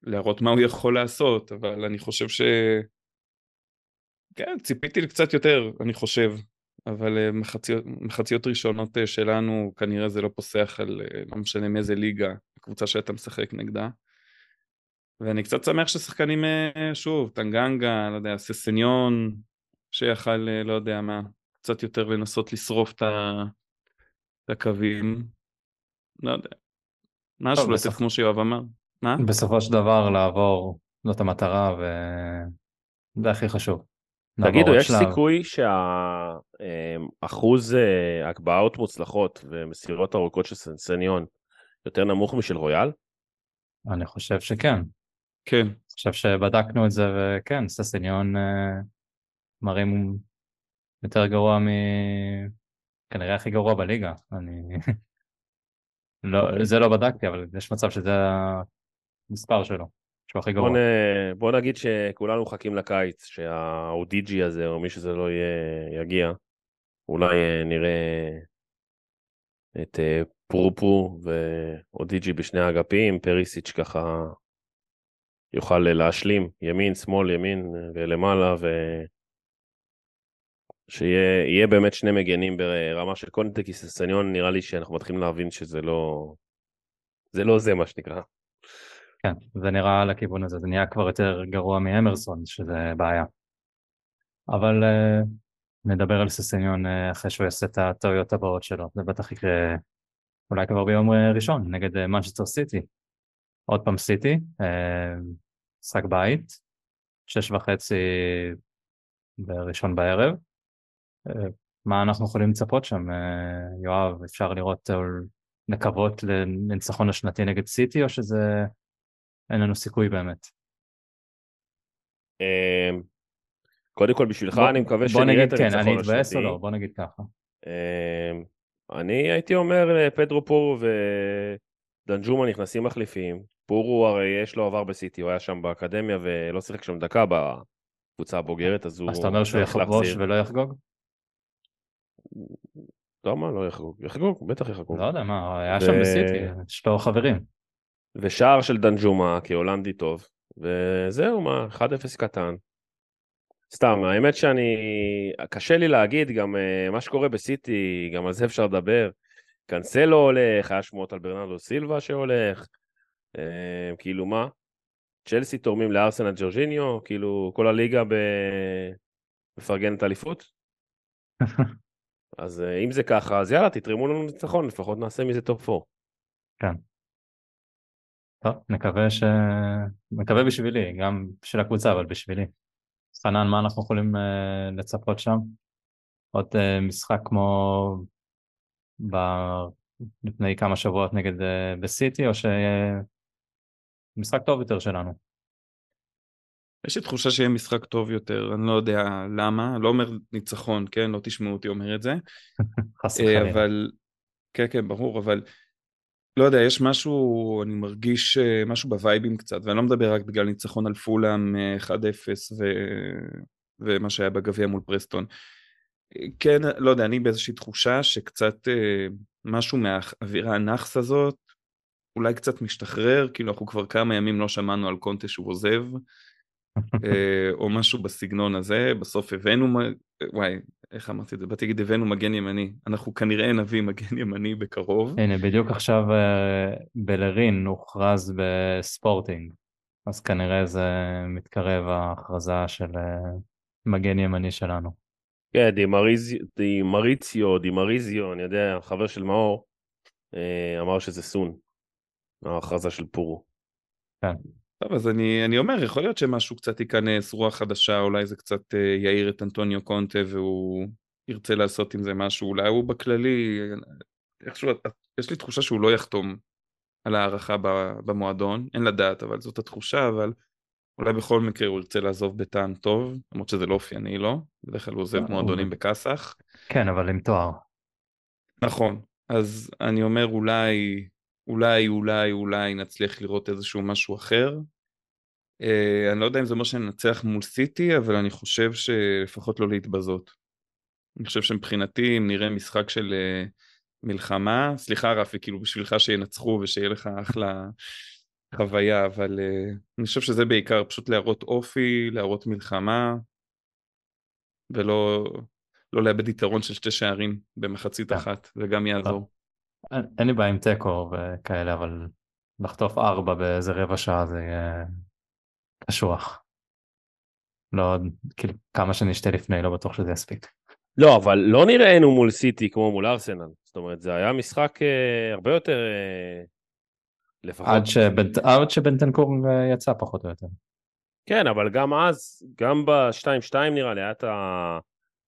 ולהראות מה הוא יכול לעשות, אבל אני חושב ש... כן, ציפיתי לקצת יותר, אני חושב, אבל אה, מחציות, מחציות ראשונות אה, שלנו, כנראה זה לא פוסח על לא משנה מאיזה ליגה, הקבוצה שאתה משחק נגדה. ואני קצת שמח ששחקנים, אה, שוב, טנגנגה, לא יודע, ססניון, שיכל, אה, לא יודע מה, קצת יותר לנסות לשרוף את הקווים. לא יודע. משהו לתת בסופ... כמו שיואב אמר. מה? בסופו של דבר לעבור, זאת המטרה וזה הכי חשוב. תגידו, יש שלב. סיכוי שהאחוז אה, הקבעות מוצלחות ומסירות ארוכות של סנסניון יותר נמוך משל רויאל? אני חושב שכן. כן. אני חושב שבדקנו את זה, וכן, ססניון אה, מראים יותר גרוע מ... כנראה הכי גרוע בליגה. אני... לא, זה לא בדקתי, אבל יש מצב שזה המספר שלו, שהוא הכי גרוע. בוא, נ... בוא נגיד שכולנו מחכים לקיץ, שהאודיג'י הזה, או מי שזה לא יהיה, יגיע. אולי אה, נראה את אה, פרופו ואודיג'י בשני האגפים, פריסיץ' ככה יוכל להשלים ימין, שמאל, ימין ולמעלה, ו... שיהיה באמת שני מגנים ברמה של קונטה, כי ססניון נראה לי שאנחנו מתחילים להבין שזה לא... זה לא זה מה שנקרא. כן, זה נראה לכיוון הזה, זה נהיה כבר יותר גרוע מאמרסון, שזה בעיה. אבל uh, נדבר על ססניון uh, אחרי שהוא יעשה את הטעויות הבאות שלו, זה בטח יקרה אולי כבר ביום ראשון נגד מנצ'סטר סיטי. עוד פעם סיטי, משחק בית, שש וחצי בראשון בערב. אה, מה אנחנו יכולים לצפות שם, אה, יואב? אפשר לראות, או לקוות לניצחון השנתי נגד סיטי, או שזה... אין לנו סיכוי באמת? אמ, קודם כל בשבילך אני מקווה שנראה את הניצחון השנתי. כן, אני אתבאס או לא? בוא נגיד ככה. אני הייתי אומר פדרו פורו ודנג'ומה נכנסים מחליפים, פורו הרי יש לו עבר בסיטי, הוא היה שם באקדמיה ולא שיחק שם דקה בקבוצה הבוגרת, אז הוא... אז אתה אומר שהוא יחבוש ולא יחגוג? למה לא יחגוג? יחגוג, בטח יחגוג. לא יודע מה, היה שם בסיטי, יש לו חברים. ושער של דנג'ומה כהולנדי טוב, וזהו מה, 1-0 קטן. סתם, האמת שאני, קשה לי להגיד גם אה, מה שקורה בסיטי, גם על זה אפשר לדבר. קנסלו הולך, היה שמועות על ברנרדו סילבה שהולך, כאילו מה? צ'לסי תורמים לארסנל ג'ורג'יניו, כאילו כל הליגה. מפרגנת אליפות? אז אה, אם זה ככה, אז יאללה, תתרמו לנו ניצחון, לפחות נעשה מזה top 4. כן. טוב, נקווה ש... מקווה בשבילי, גם בשביל הקבוצה, אבל בשבילי. חנן, מה אנחנו יכולים אה, לצפות שם? עוד אה, משחק כמו ב... לפני כמה שבועות נגד אה, בסיטי, או שיהיה משחק טוב יותר שלנו. יש לי תחושה שיהיה משחק טוב יותר, אני לא יודע למה, לא אומר ניצחון, כן? לא תשמעו אותי אומר את זה. חס אה, וחלילה. אבל, כן, כן, ברור, אבל לא יודע, יש משהו, אני מרגיש אה, משהו בווייבים קצת, ואני לא מדבר רק בגלל ניצחון על פולאם 1-0 אה, ו... ומה שהיה בגביע מול פרסטון. כן, לא יודע, אני באיזושהי תחושה שקצת משהו מהאווירה הנאחס הזאת אולי קצת משתחרר, כאילו אנחנו כבר כמה ימים לא שמענו על קונטה שהוא עוזב, אה, או משהו בסגנון הזה, בסוף הבאנו, וואי, איך אמרתי את זה? באתי להגיד הבאנו מגן ימני, אנחנו כנראה נביא מגן ימני בקרוב. הנה, בדיוק עכשיו אה, בלרין הוכרז בספורטינג, אז כנראה זה מתקרב ההכרזה של אה, מגן ימני שלנו. כן, די מריציו, די מריזיו, אני יודע, חבר של מאור, אמר שזה סון. ההכרזה של פורו. כן. טוב, אז אני, אני אומר, יכול להיות שמשהו קצת ייכנס, רוח חדשה, אולי זה קצת אה, יאיר את אנטוניו קונטה והוא ירצה לעשות עם זה משהו, אולי הוא בכללי, איכשהו, יש לי תחושה שהוא לא יחתום על הערכה במועדון, אין לדעת, אבל זאת התחושה, אבל אולי בכל מקרה הוא ירצה לעזוב בטעם טוב, למרות שזה לא אופייני לו, בדרך כלל הוא עוזב לא, מועדונים בכסח. כן, אבל עם תואר. נכון, אז אני אומר אולי, אולי, אולי, אולי נצליח לראות איזשהו משהו אחר. Uh, אני לא יודע אם זה אומר שננצח מול סיטי, אבל אני חושב שלפחות לא להתבזות. אני חושב שמבחינתי, אם נראה משחק של uh, מלחמה, סליחה רפי, כאילו בשבילך שינצחו ושיהיה לך אחלה חוויה, אבל uh, אני חושב שזה בעיקר פשוט להראות אופי, להראות מלחמה, ולא לא לאבד יתרון של שתי שערים במחצית כן. אחת, וגם יעזור. אין לי בעיה עם תיקו וכאלה, אבל לחטוף ארבע באיזה רבע שעה זה יהיה קשוח. לא, כאילו, כמה שנשתה לפני, לא בטוח שזה יספיק. לא, אבל לא נראינו מול סיטי כמו מול ארסנל. זאת אומרת, זה היה משחק אה, הרבה יותר... אה, לפחות... עד שבנט- עד שבנטנקור אה, יצא פחות או יותר. כן, אבל גם אז, גם ב-2-2 נראה לי, היה את ההרחקה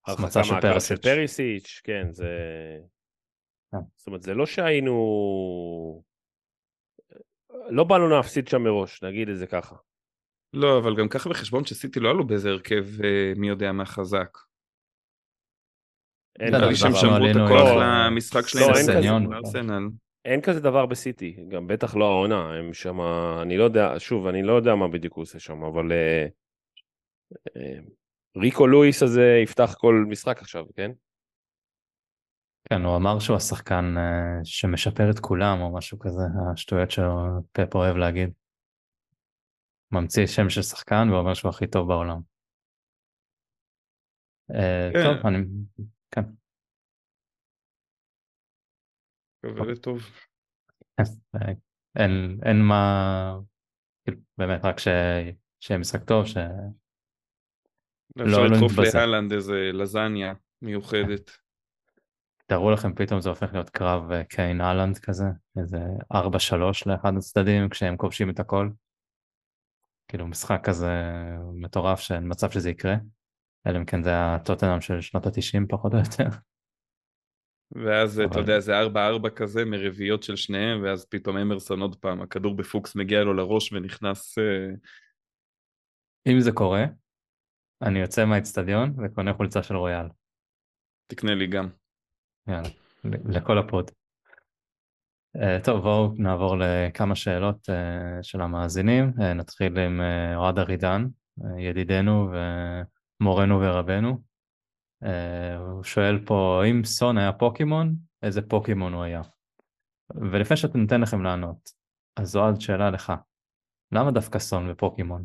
החמצה של מהקו של פריסיץ'. פריסיץ', כן, זה... כן. זאת אומרת, זה לא שהיינו... לא באנו להפסיד שם מראש, נגיד את זה ככה. לא, אבל גם ככה בחשבון שסיטי לא עלו באיזה הרכב אה, מי יודע מה חזק. אין נראה לי כזה שהם דבר. שמרו את עלינו הכוח למשחק לא, שלהם. אין כזה. בסניון, ארסנל. אין כזה דבר בסיטי, גם בטח לא העונה, הם שם, אני לא יודע, שוב, אני לא יודע מה בדיוק הוא עושה שם, אבל אה, אה, ריקו לואיס הזה יפתח כל משחק עכשיו, כן? כן, הוא אמר שהוא השחקן אה, שמשפר את כולם או משהו כזה, השטויות שפפ אוהב להגיד. ממציא שם של שחקן ואומר שהוא הכי טוב בעולם. אה, כן. טוב, אני... כן. עובדת טוב. אה, אין, אין מה... כאילו, באמת, רק ש... שיהיה משחק טוב, ש... אפשר לא לדחוף נתבזה. להלנד איזה לזניה מיוחדת. תארו לכם פתאום זה הופך להיות קרב אה, קיין אהלנד כזה, איזה 4-3 לאחד הצדדים כשהם כובשים את הכל. כאילו משחק כזה מטורף שאין מצב שזה יקרה, אלא אם כן זה הטוטנאם של שנות התשעים פחות או יותר. ואז אתה אבל- יודע זה 4-4 כזה מרביעיות של שניהם ואז פתאום אמרסון עוד פעם הכדור בפוקס מגיע לו לראש ונכנס אה, אם זה קורה, אני יוצא מהאצטדיון וקונה חולצה של רויאל. תקנה לי גם. יאללה, לכל ה pod. אה, טוב, בואו נעבור לכמה שאלות אה, של המאזינים. אה, נתחיל עם אוהד ארידן, ידידנו ומורנו ורבנו. הוא שואל פה, אם סון היה פוקימון, איזה פוקימון הוא היה? ולפני שאתה נותן לכם לענות, אז אוהד, שאלה לך. למה דווקא סון ופוקימון?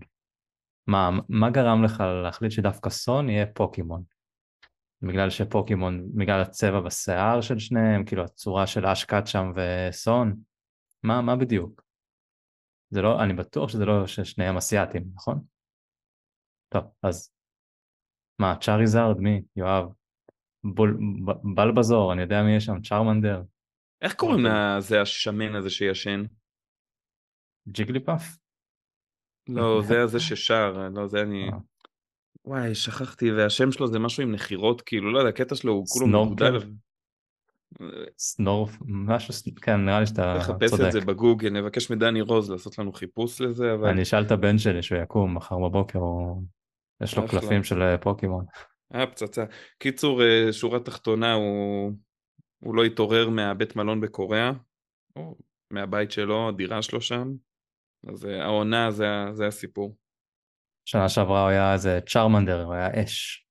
מה, מה גרם לך להחליט שדווקא סון יהיה פוקימון? בגלל שפוקימון, בגלל הצבע בשיער של שניהם, כאילו הצורה של אש קאצ'אם וסון, מה, מה בדיוק? זה לא, אני בטוח שזה לא ששניהם אסיאתים, נכון? טוב, אז מה, צ'אריזארד, מי? יואב? בול, ב- בלבזור, אני יודע מי יש שם, צ'רמנדר, איך קוראים אוקיי. לזה השמן הזה שישן? ג'יגליפאף? לא זה הזה ששר לא זה אני אה. וואי שכחתי והשם שלו זה משהו עם נחירות כאילו לא יודע הקטע שלו הוא כולו? מגודל. סנורף, משהו, כן, נראה לי שאתה נחפש צודק. את זה בגוגל נבקש מדני רוז לעשות לנו חיפוש לזה אבל אני אשאל את הבן שלי שהוא יקום מחר בבוקר, הוא... יש לו אחלה. קלפים של אה, פוקימון. אה פצצה. קיצור אה, שורה תחתונה הוא הוא לא התעורר מהבית מלון בקוריאה או מהבית שלו הדירה שלו שם אז אה, העונה זה זה הסיפור. שנה שעברה הוא היה איזה צ'רמנדר, הוא היה אש.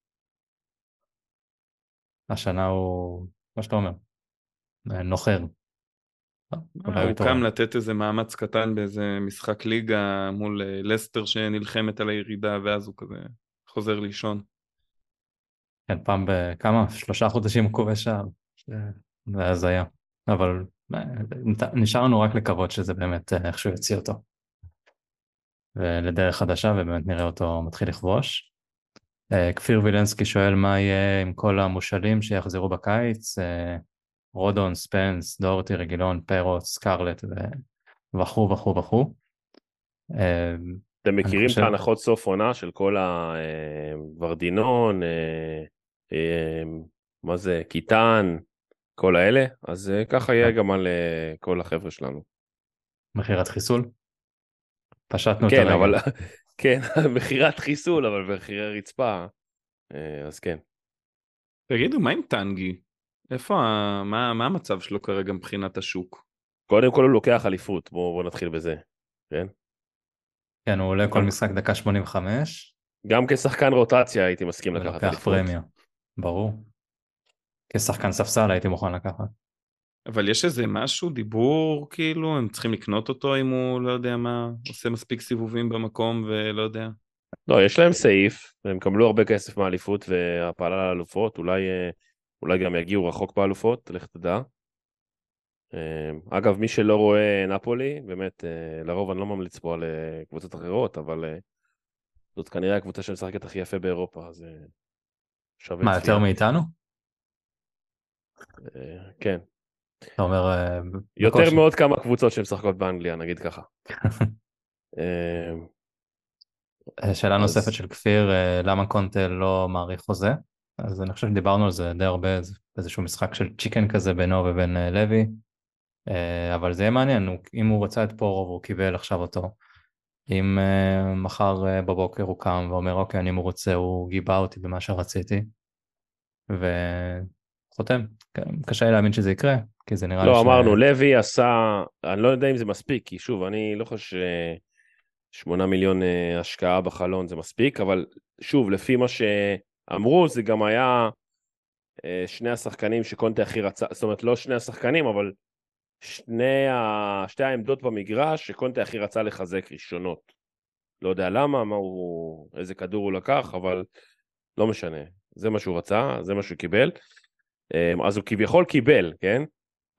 השנה הוא, מה שאתה אומר, אה, נוחר. אה, הוא. קם לתת איזה מאמץ קטן באיזה משחק ליגה מול אה, לסטר שנלחמת על הירידה ואז הוא כזה חוזר לישון. כן, פעם בכמה? שלושה חודשים הוא כובש שער. זה הזיה. אבל נת- נשאר לנו רק לקוות שזה באמת איכשהו יוציא אותו. ולדרך חדשה ובאמת נראה אותו מתחיל לכבוש. אה, כפיר וילנסקי שואל מה יהיה עם כל המושאלים שיחזרו בקיץ, אה, רודון, ספנס, דורטי, רגילון, פרוט, סקרלט וכו' וכו' וכו'. אה, אתם מכירים חושב- את ההנחות סוף עונה של כל הוורדינון, מה זה, קיטן, כל האלה? אז ככה יהיה כן. גם על כל החבר'ה שלנו. מכירת חיסול? פשטנו את כן, הרגל. אבל, כן, מכירת חיסול, אבל מחירי רצפה, אה, אז כן. תגידו מה עם טנגי? איפה. מה, מה המצב שלו כרגע מבחינת השוק? קודם כל הוא לוקח אליפות, בואו בוא נתחיל בזה, כן? כן, הוא עולה כל משחק דקה 85, גם כשחקן רוטציה הייתי מסכים לקחת ולוקח אליפות. פרמיה. ברור. כשחקן ספסל הייתי מוכן לקחת. אבל יש איזה משהו, דיבור, כאילו, הם צריכים לקנות אותו אם הוא, לא יודע מה, עושה מספיק סיבובים במקום ולא יודע. לא, יש להם סעיף, והם יקבלו הרבה כסף מהאליפות והפעלה לאלופות, אולי, אה, אולי גם יגיעו רחוק באלופות, לך תדע. אה, אגב, מי שלא רואה נפולי, באמת, אה, לרוב אני לא ממליץ פה על קבוצות אחרות, אבל זאת כנראה הקבוצה שמשחקת הכי יפה באירופה, אז שווה מה, צפייה. יותר מאיתנו? כן. אתה אומר... אה, יותר בקושי. מאוד כמה קבוצות שמשחקות באנגליה, נגיד ככה. אה, אה, שאלה אז- נוספת של כפיר, למה קונטה לא מעריך חוזה? אז אני חושב שדיברנו על זה די הרבה, איזשהו משחק של צ'יקן כזה בינו ובין לוי, אבל זה יהיה מעניין, אם הוא רצה את פורו והוא קיבל עכשיו אותו, אם מחר בבוקר הוא קם ואומר אוקיי אני מרוצה, הוא גיבה אותי במה שרציתי, וחותם, כן, קשה לי להאמין שזה יקרה, כי זה נראה לי לא, ש... אמרנו, לוי עשה, אני לא יודע אם זה מספיק, כי שוב, אני לא חושב ששמונה מיליון אה, השקעה בחלון זה מספיק, אבל שוב, לפי מה שאמרו, זה גם היה אה, שני השחקנים שקונטה הכי רצה, זאת אומרת, לא שני השחקנים, אבל שני ה... שתי העמדות במגרש שקונטה הכי רצה לחזק ראשונות. לא יודע למה, מה הוא, איזה כדור הוא לקח, אבל לא משנה. זה מה שהוא רצה, זה מה שהוא קיבל. אה, אז הוא כביכול קיבל, כן?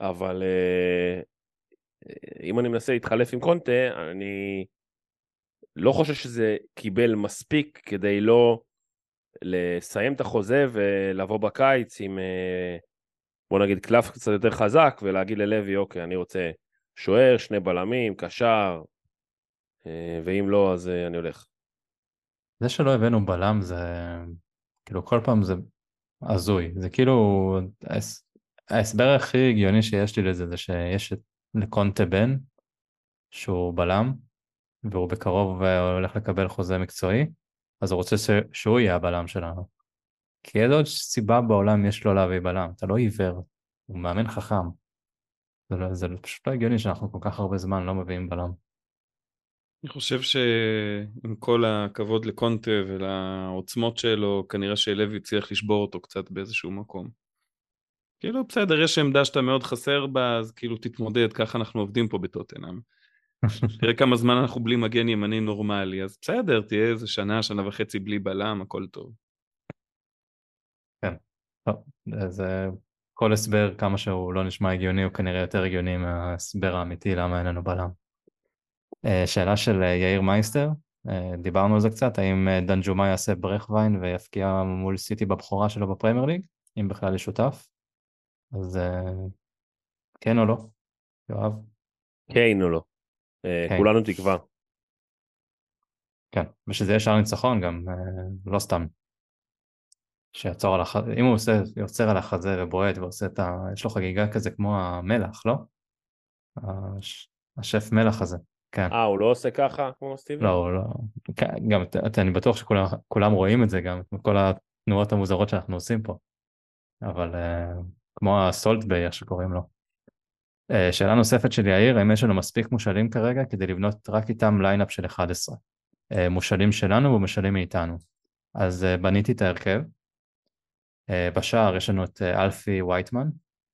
אבל אה, אם אני מנסה להתחלף עם קונטה, אני לא חושב שזה קיבל מספיק כדי לא לסיים את החוזה ולבוא בקיץ עם, אה, בוא נגיד, קלף קצת יותר חזק ולהגיד ללוי, אוקיי, אני רוצה שוער, שני בלמים, קשר, אה, ואם לא, אז אני הולך. זה שלא הבאנו בלם זה כאילו כל פעם זה הזוי זה כאילו ההס- ההסבר הכי הגיוני שיש לי לזה זה שיש את לקונטה בן שהוא בלם והוא בקרוב אה, הולך לקבל חוזה מקצועי אז הוא רוצה ש- שהוא יהיה הבלם שלנו. כי איזה עוד סיבה בעולם יש לו להביא בלם אתה לא עיוור הוא מאמן חכם. זה, לא, זה פשוט לא הגיוני שאנחנו כל כך הרבה זמן לא מביאים בלם. אני חושב שעם כל הכבוד לקונטה ולעוצמות שלו, כנראה שלוי הצליח לשבור אותו קצת באיזשהו מקום. כאילו, בסדר, יש עמדה שאתה מאוד חסר בה, אז כאילו תתמודד, ככה אנחנו עובדים פה בטוטנאם. תראה כמה זמן אנחנו בלי מגן ימני נורמלי, אז בסדר, תהיה איזה שנה, שנה וחצי בלי בלם, הכל טוב. טוב, אז אה, כל הסבר כמה שהוא לא נשמע הגיוני הוא כנראה יותר הגיוני מההסבר האמיתי למה אין לנו בלם. אה, שאלה של אה, יאיר מייסטר, אה, דיברנו על זה קצת, האם דנג'ומה יעשה ברכווין ויפקיע מול סיטי בבכורה שלו בפרמייר ליג, אם בכלל יש שותף, אז כן או לא, יואב? קיין או לא. קיין. כולנו תקווה. כן, ושזה יהיה שער ניצחון גם, לא סתם. שיעצור על החזה, אם הוא עושה, יוצר על החזה ובועט ועושה את ה... יש לו חגיגה כזה כמו המלח, לא? הש... השף מלח הזה, כן. אה, הוא לא עושה ככה כמו סטיבי? לא, לא, כן, גם, אני בטוח שכולם כולם רואים את זה גם, כל התנועות המוזרות שאנחנו עושים פה. אבל אה, כמו ה Salt Bae, איך שקוראים לו. אה, שאלה נוספת של יאיר, האם יש לנו מספיק מושאלים כרגע כדי לבנות רק איתם lineup של 11? אה, מושאלים שלנו ומושאלים מאיתנו. אז בניתי את ההרכב. בשער יש לנו את אלפי וייטמן,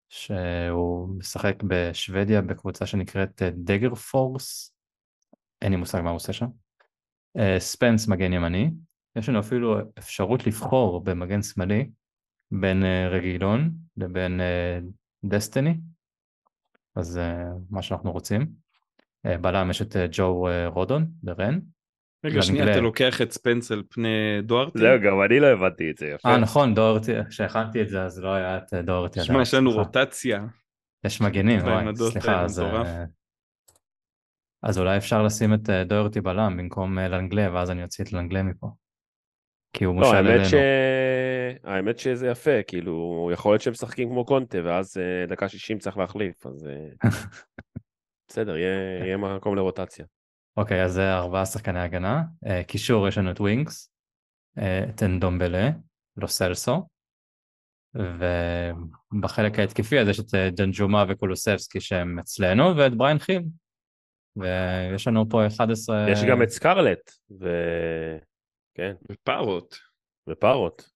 שהוא משחק בשוודיה בקבוצה שנקראת דגרפורס, אין לי מושג מה הוא עושה שם. אה, ספנס מגן ימני, יש לנו אפילו אפשרות לבחור במגן שמאלי בין אה, רגילון לבין אה, דסטיני, אז אה, מה שאנחנו רוצים. בלם יש את ג'ו רודון ברן. רגע, שנייה. אתה לוקח את ספנס על פני דוארטי? זהו, גם אני לא הבנתי את זה יפה. אה נכון, דורטי, כשהכנתי את זה אז לא היה את דורטי. שמע, יש לנו. רוטציה. יש מגנים, וואי, סליחה, האלה, אז, אולי אפשר לשים את אה, דוירטי בלם במקום אה, לנגלה, ואז אני אוציא את לנגלה מפה. כי הוא לא, מושל האמת, אלינו. ש... האמת שזה יפה, כאילו, יכול להיות שהם משחקים כמו קונטה, ואז אה, דקה 60 צריך להחליף, אז בסדר, יהיה, יהיה מקום לרוטציה. אוקיי, אז זה ארבעה שחקני הגנה. קישור יש לנו את ווינגס, אה, את אנדומבלה, לו סלסו, ובחלק ההתקפי אז יש את ג'נג'ומה וקולוסבסקי שהם אצלנו, ואת בריין חיל. ויש לנו פה 11... יש גם את סקרלט, ו... כן. ופארות. ופארות.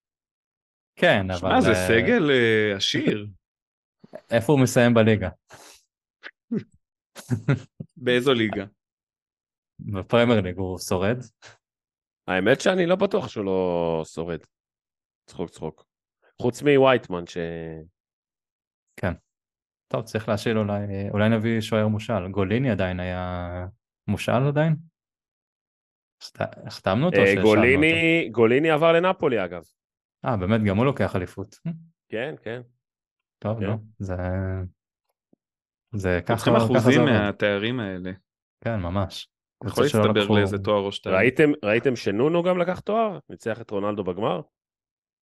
כן, אבל... שמע, זה סגל uh, עשיר. איפה הוא מסיים בליגה? באיזו ליגה? בפרמייר ליג הוא שורד? האמת שאני לא בטוח שהוא לא שורד. צחוק צחוק. חוץ מווייטמן ש... כן. טוב, צריך להשאיל אולי, אולי נביא שוער מושל. גוליני עדיין היה מושל עדיין? החתמנו אותו? אה, גוליני, גוליני עבר לנפולי אגב. אה, באמת, גם הוא לוקח אליפות. כן, כן. טוב, כן. לא, זה... זה ככה, ככה זה אחוזים מהתארים האלה. כן, ממש. יכול להסתבר. לאיזה תואר או שתיים. ראיתם, ראיתם שנונו גם לקח תואר? ניצח את רונלדו בגמר?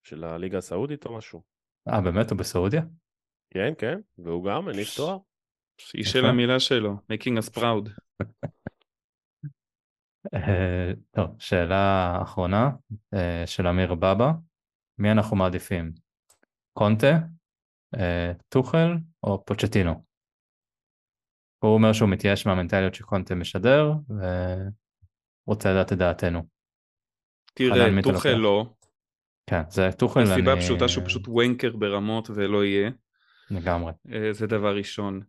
של הליגה הסעודית או משהו? אה, באמת? הוא בסעודיה? כן, כן, והוא גם הניף תואר. איש של המילה שלו, making us proud. אה, טוב, שאלה אחרונה אה, של אמיר בבא, מי אנחנו מעדיפים? קונטה, אה, טוחל או פוצ'טינו? הוא אומר שהוא מתייאש מהמנטליות שקונטה משדר ורוצה לדעת את דעתנו. תראה, טוחל לא. כן, זה טוחל אני... הסיבה הפשוטה שהוא פשוט וונקר ברמות ולא יהיה. לגמרי. זה דבר ראשון.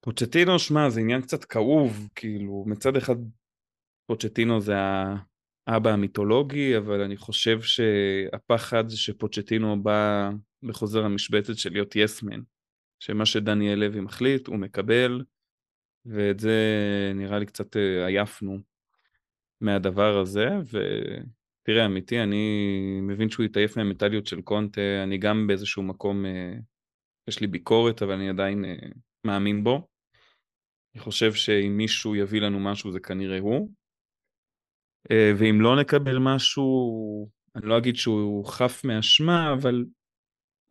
פוצ'טינו, שמע, זה עניין קצת כאוב, כאילו, מצד אחד פוצ'טינו זה האבא המיתולוגי, אבל אני חושב שהפחד זה שפוצ'טינו בא בחוזר המשבצת של להיות יסמן, שמה שדניאל לוי מחליט הוא מקבל, ואת זה נראה לי קצת אה, עייפנו מהדבר הזה, ותראה, אמיתי, אני מבין שהוא התעייף מהמנטליות של קונטה, אני גם באיזשהו מקום, אה, יש לי ביקורת, אבל אני עדיין אה, מאמין בו. אני חושב שאם מישהו יביא לנו משהו זה כנראה הוא. אה, ואם לא נקבל משהו, אני לא אגיד שהוא חף מאשמה, אבל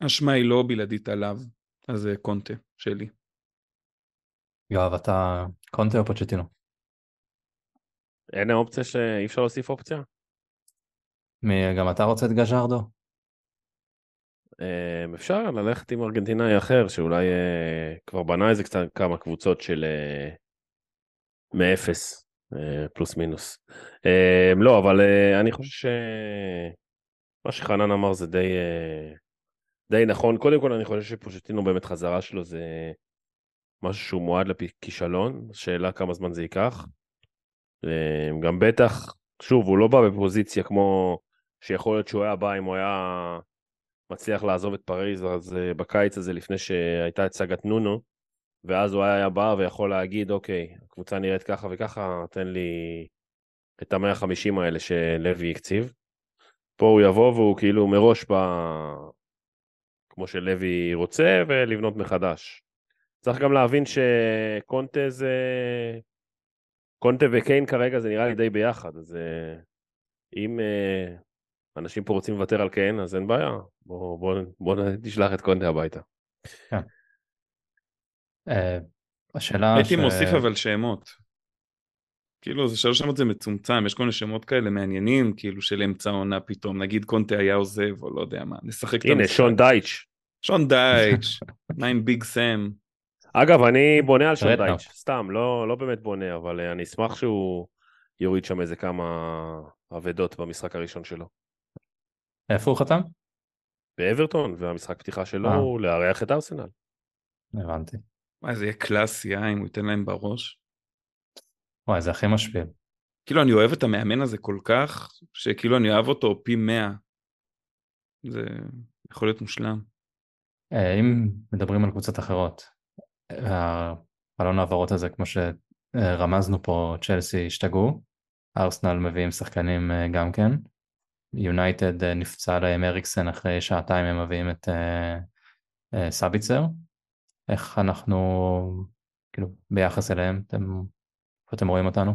אשמה היא לא בלעדית עליו, אז זה קונטה שלי. יואב, אתה קונטה או פוצ'טינו? אין אופציה שאי אפשר להוסיף אופציה? גם אתה רוצה את גז'רדו? אה, אפשר ללכת עם ארגנטינאי אחר שאולי אה, כבר בנה איזה קצת כמה קבוצות של מאפס אה, פלוס מינוס. אה, לא, אבל אה, אני חושב שמה שחנן אמר זה די, די נכון. קודם כל אני חושב שפושטינו באמת חזרה שלו זה משהו שהוא מועד לכישלון, שאלה כמה זמן זה ייקח. גם בטח, שוב, הוא לא בא בפוזיציה כמו שיכול להיות שהוא היה בא אם הוא היה מצליח לעזוב את פריז אז בקיץ הזה לפני שהייתה את סאגת נונו. ואז הוא היה בא ויכול להגיד, אוקיי, הקבוצה נראית ככה וככה, תן לי את המאה החמישים האלה שלוי הקציב. פה הוא יבוא והוא כאילו מראש בא, כמו שלוי רוצה, ולבנות מחדש. צריך גם להבין שקונטה זה... קונטה וקיין כרגע זה נראה לי די ביחד, אז אה, אם אה, אנשים פה רוצים לוותר על קיין, אז אין בעיה, בואו בוא, בוא נשלח את קונטה הביתה. כן. אה, השאלה הייתי. מוסיף אבל שמות. כאילו זה שלוש שמות זה מצומצם, יש כל מיני שמות כאלה מעניינים, כאילו של אמצע העונה פתאום, נגיד קונטה היה עוזב או לא יודע מה, נשחק את המשחק. הנה, שון דייץ'. שון דייץ', מה עם ביג סם? אגב, אני בונה על שון דייץ', סתם, לא, לא באמת בונה, אבל אה, אני אשמח שהוא יוריד שם איזה כמה אבדות במשחק הראשון שלו. איפה הוא חתם? באברטון, והמשחק פתיחה שלו אה. הוא לארח את ארסנל. הבנתי. וואי, זה יהיה קלאסי, אה, אם הוא ייתן להם בראש. וואי, זה הכי משפיע. כאילו, אני אוהב את המאמן הזה כל כך, שכאילו אני אוהב אותו פי מאה. זה יכול להיות מושלם. אה, אם מדברים על קבוצות אחרות, החלון העברות הזה, כמו שרמזנו פה, צ'לסי השתגעו, ארסנל מביאים שחקנים אה, גם כן, יונייטד אה, נפצע להם אריקסן אחרי שעתיים הם מביאים את סביצר, איך אנחנו, כאילו, ביחס אליהם, אתם, אתם רואים אותנו?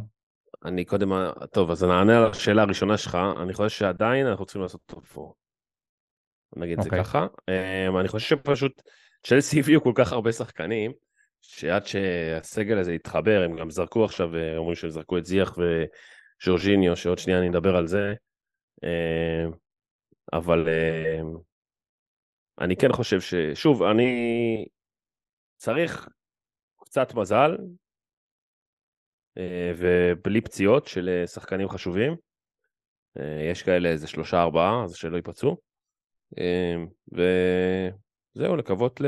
אני קודם, טוב, אז אני אענה על השאלה הראשונה שלך, אני חושב שעדיין אנחנו צריכים לעשות top 4. נגיד אוקיי. זה אוקיי. ככה. אני חושב שפשוט צ'לסי הביאו כל כך הרבה שחקנים, שעד שהסגל הזה יתחבר, הם גם זרקו עכשיו, אה, אומרים שהם זרקו את זיח וז'ורג'יניו, שעוד שנייה אני אדבר על זה. Um, אבל um, אני כן חושב ש... שוב, אני צריך קצת מזל, אה, ובלי פציעות של אה, שחקנים חשובים. אה, יש כאלה איזה שלושה ארבעה, אז שלא ייפצעו. וזהו, לקוות ל...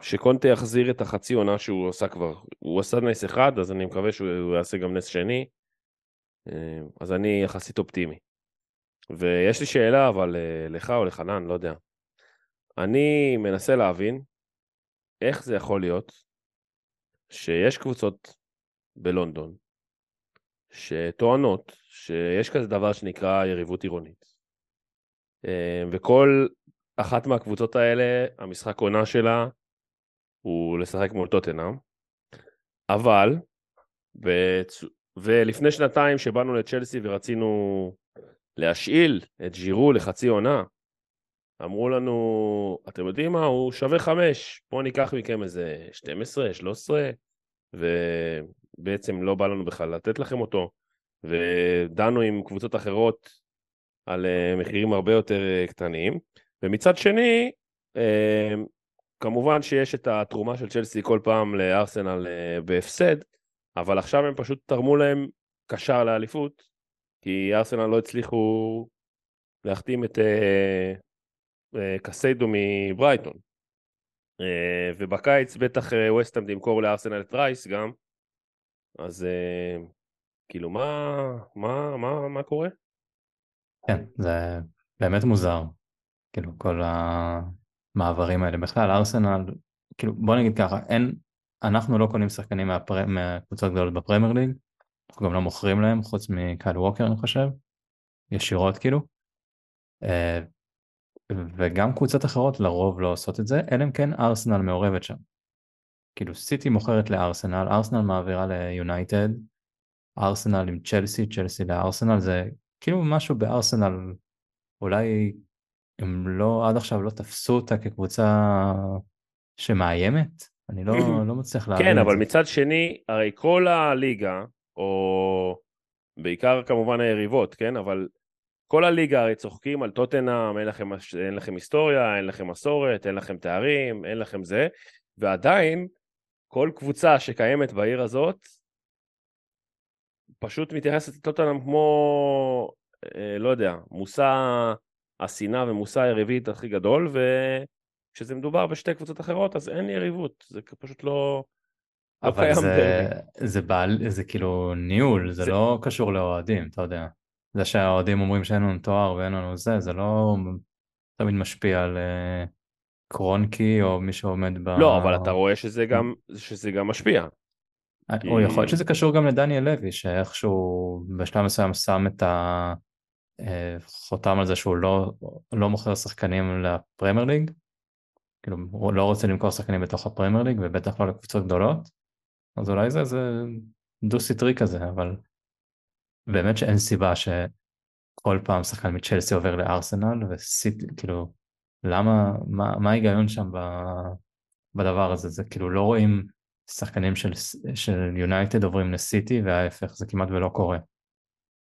שקונטה יחזיר את החצי עונה שהוא עשה כבר. הוא עשה נס אחד, אז אני מקווה שהוא יעשה גם נס שני. אז אני יחסית אופטימי. ויש לי שאלה, אבל לך או לחנן, לא יודע. אני מנסה להבין איך זה יכול להיות שיש קבוצות בלונדון שטוענות שיש כזה דבר שנקרא יריבות עירונית. אה, וכל אחת מהקבוצות האלה, המשחק עונה שלה הוא לשחק מול טוטנאם, אבל, בצ... ולפני שנתיים שבאנו לצ'לסי ורצינו להשאיל את ג'ירו לחצי עונה, אמרו לנו, אתם יודעים מה, הוא שווה חמש, בואו ניקח מכם איזה 12, 13, ובעצם לא בא לנו בכלל לתת לכם אותו, ודנו עם קבוצות אחרות על אה, מחירים הרבה יותר אה, קטנים, ומצד שני, אה, כמובן שיש את התרומה של צ'לסי כל פעם לארסנל בהפסד, אבל עכשיו הם פשוט תרמו להם קשר לאליפות, כי ארסנל לא הצליחו להחתים את אה, קסיידו מברייטון. אה, ובקיץ בטח ווסטהאם אה, תמכור לארסנל את רייס גם, אז כאילו מה, מה, מה, מה קורה? כן, זה באמת מוזר, כאילו כל המעברים האלה. בכלל ארסנל, כאילו בוא נגיד ככה, אין, אנחנו לא קונים שחקנים מהפר... מהקבוצות גדולות בפרמייר ליג, אנחנו גם לא מוכרים להם, חוץ מקייל ווקר אני חושב, ישירות כאילו. וגם קבוצות אחרות לרוב לא עושות את זה, אלא אם כן ארסנל מעורבת שם. כאילו סיטי מוכרת לארסנל, ארסנל מעבירה ליונייטד, ארסנל עם צ'לסי, צ'לסי לארסנל, זה כאילו משהו בארסנל, אולי הם לא, עד עכשיו לא תפסו אותה כקבוצה שמאיימת? אני לא, לא מצליח להבין כן, זה. כן, אבל זה. מצד שני, הרי כל הליגה, או בעיקר כמובן היריבות, כן, אבל כל הליגה הרי צוחקים על טוטנאם, אין לכם, אין לכם היסטוריה, אין לכם מסורת, אין לכם תארים, אין לכם זה, ועדיין כל קבוצה שקיימת בעיר הזאת פשוט מתייחסת לטוטנאם כמו, אה, לא יודע, מושא השנאה ומושא היריבית הכי גדול, וכשזה מדובר בשתי קבוצות אחרות אז אין יריבות, זה פשוט לא... לא אבל זה, זה, בעל, זה כאילו ניהול, זה, זה לא קשור לאוהדים, אתה יודע. זה שהאוהדים אומרים שאין לנו תואר ואין לנו זה, זה לא תמיד משפיע על uh, קרונקי או מי שעומד ב... לא, אבל אתה רואה שזה גם, שזה גם משפיע. אה, או יכול להיות שזה קשור גם לדניאל לוי, שאיכשהו בשלב מסוים שם את החותם אה, על זה שהוא לא, לא מוכר שחקנים לפרמייר ליג, כאילו הוא לא רוצה למכור שחקנים בתוך הפרמייר ליג ובטח לא לקבוצות גדולות, אז אולי זה, זה דו סטרי כזה, אבל באמת שאין סיבה שכל פעם שחקן מצ'לסי עובר לארסנל וסיט, כאילו, למה, מה, מה ההיגיון שם בדבר הזה? זה כאילו לא רואים שחקנים של יונייטד עוברים לסיטי וההפך, זה כמעט ולא קורה.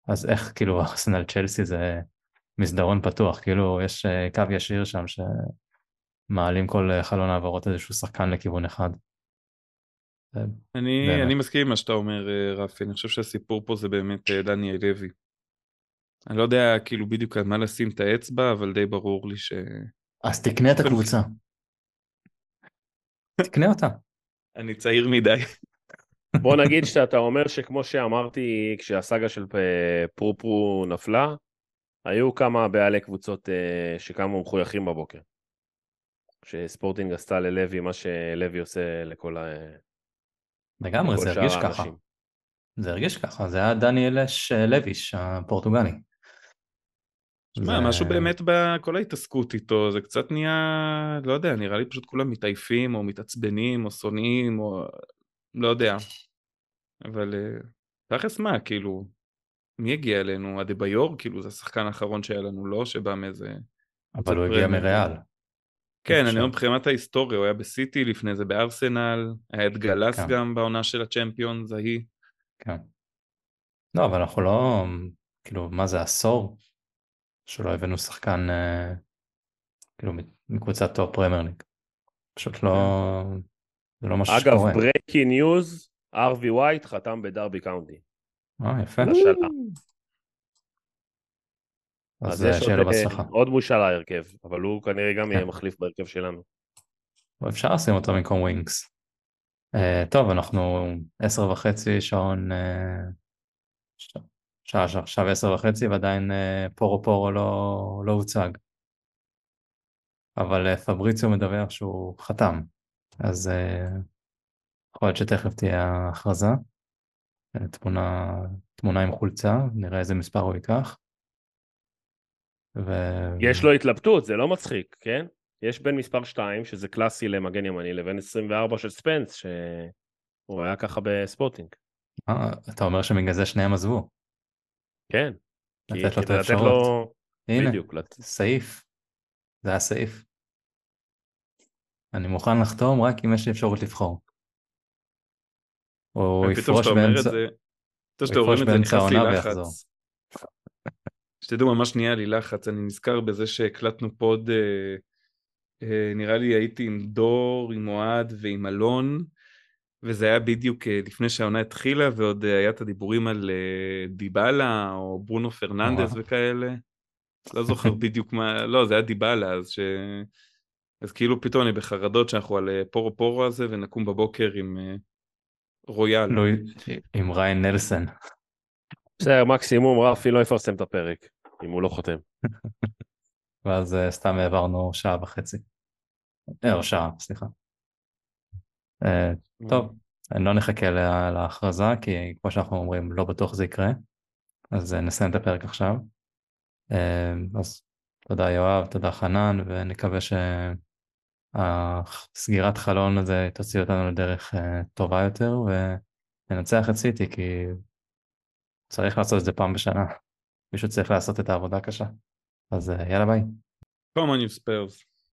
אז איך כאילו ארסנל צ'לסי זה מסדרון פתוח, כאילו יש אה, קו ישיר שם שמעלים כל חלון העברות איזשהו שחקן לכיוון אחד. אני, אני מסכים עם מה שאתה אומר אה, רפי, אני חושב שהסיפור פה זה באמת אה, דניאל לוי. אני לא יודע כאילו בדיוק על מה לשים את האצבע, אבל די ברור לי ש... אז תקנה את הקבוצה. תקנה אותה. אני צעיר מדי. בוא נגיד שאתה אומר שכמו שאמרתי כשהסאגה של פרופרו נפלה, היו כמה בעלי קבוצות אה, שקמו מחויכים בבוקר. שספורטינג עשתה ללוי מה שלוי עושה לכל ה... לגמרי, זה הרגיש ככה. זה הרגיש ככה, זה היה דניאל אש אה, לויש הפורטוגלי. שמע, זה... משהו באמת בכל ההתעסקות איתו, זה קצת נהיה, לא יודע, נראה לי פשוט כולם מתעייפים או מתעצבנים או שונאים או לא יודע. אבל אה, תכלס מה, כאילו, מי הגיע אלינו? אדה ביור? כאילו זה השחקן האחרון שהיה לנו, לא? שבא מאיזה... אבל הוא הגיע מריאל. כן, אני אומר מבחינת ההיסטוריה, הוא היה בסיטי, לפני זה בארסנל, היה את גלס כן. גם בעונה של הצ'מפיונס ההיא. כן. לא, אבל אנחנו לא, כאילו, מה זה עשור? שלא הבאנו שחקן אה, כאילו מקבוצת top Premier League. פשוט לא, זה לא משהו אגב, שקורה. breaking news, הארווי ווייט חתם בדרבי קאונטי. אה, יפה. לשנה. אז שיהיה עוד, לו אה, בהצלחה. עוד מושאל להרכב, אבל הוא כנראה גם כן. יהיה מחליף בהרכב שלנו. אפשר לשים אותו במקום ווינקס. Uh, טוב, אנחנו עשר וחצי, שעון... ש- שעה, עכשיו עשר וחצי, ועדיין פורו פורו לא, לא הוצג. אבל פבריציו מדווח שהוא חתם, אז יכול להיות שתכף תהיה ההכרזה. Uh, תמונה, תמונה עם חולצה, נראה איזה מספר הוא ייקח. ו... יש לו התלבטות, זה לא מצחיק, כן? יש בין מספר 2, שזה קלאסי למגן ימני, לבין 24 של ספנס, שהוא היה ככה בספוטינג. אה, אתה אומר שבגלל זה שניהם עזבו. כן. לתת לו את האפשרות. הנה, בדיוק. לת- סעיף. זה היה סעיף. אני מוכן לחתום רק אם יש לי אפשרות לבחור. הוא ופתאום יפרוש אומר באמצע, זה, פתאום הוא שאתה יפרוש את זה נכנס לי העונה לחץ. ויחזור. שתדעו, ממש נהיה לי לחץ, אני נזכר בזה שהקלטנו pod, אה, אה, נראה לי הייתי עם דור, עם אוהד ועם אלון, וזה היה בדיוק אה, לפני שהעונה התחילה, ועוד אה, היה את הדיבורים על אה, דיבלה, או ברונו פרננדס. וכאלה. לא זוכר בדיוק מה, לא, זה היה דיבלה, אז ש... אז כאילו פתאום אני בחרדות שאנחנו על אה, פורו פורו הזה, ונקום בבוקר עם אה, רויאל. לא, עם ריין נלסון. בסדר, מקסימום רפי לא יפרסם את הפרק, אם הוא לא חותם. ואז אה, סתם העברנו שעה וחצי. אה, או שעה, סליחה. אה, טוב, לא נחכה לה- להכרזה, כי כמו שאנחנו אומרים, לא בטוח זה יקרה. אז נסיים את הפרק עכשיו. אז תודה יואב, תודה חנן, ונקווה שהסגירת חלון הזה תוציא אותנו לדרך אה, טובה יותר, וננצח את סיטי, כי צריך לעשות את זה פעם בשנה. מישהו צריך לעשות את העבודה הקשה. אז אה, יאללה ביי. Come on you Spurs.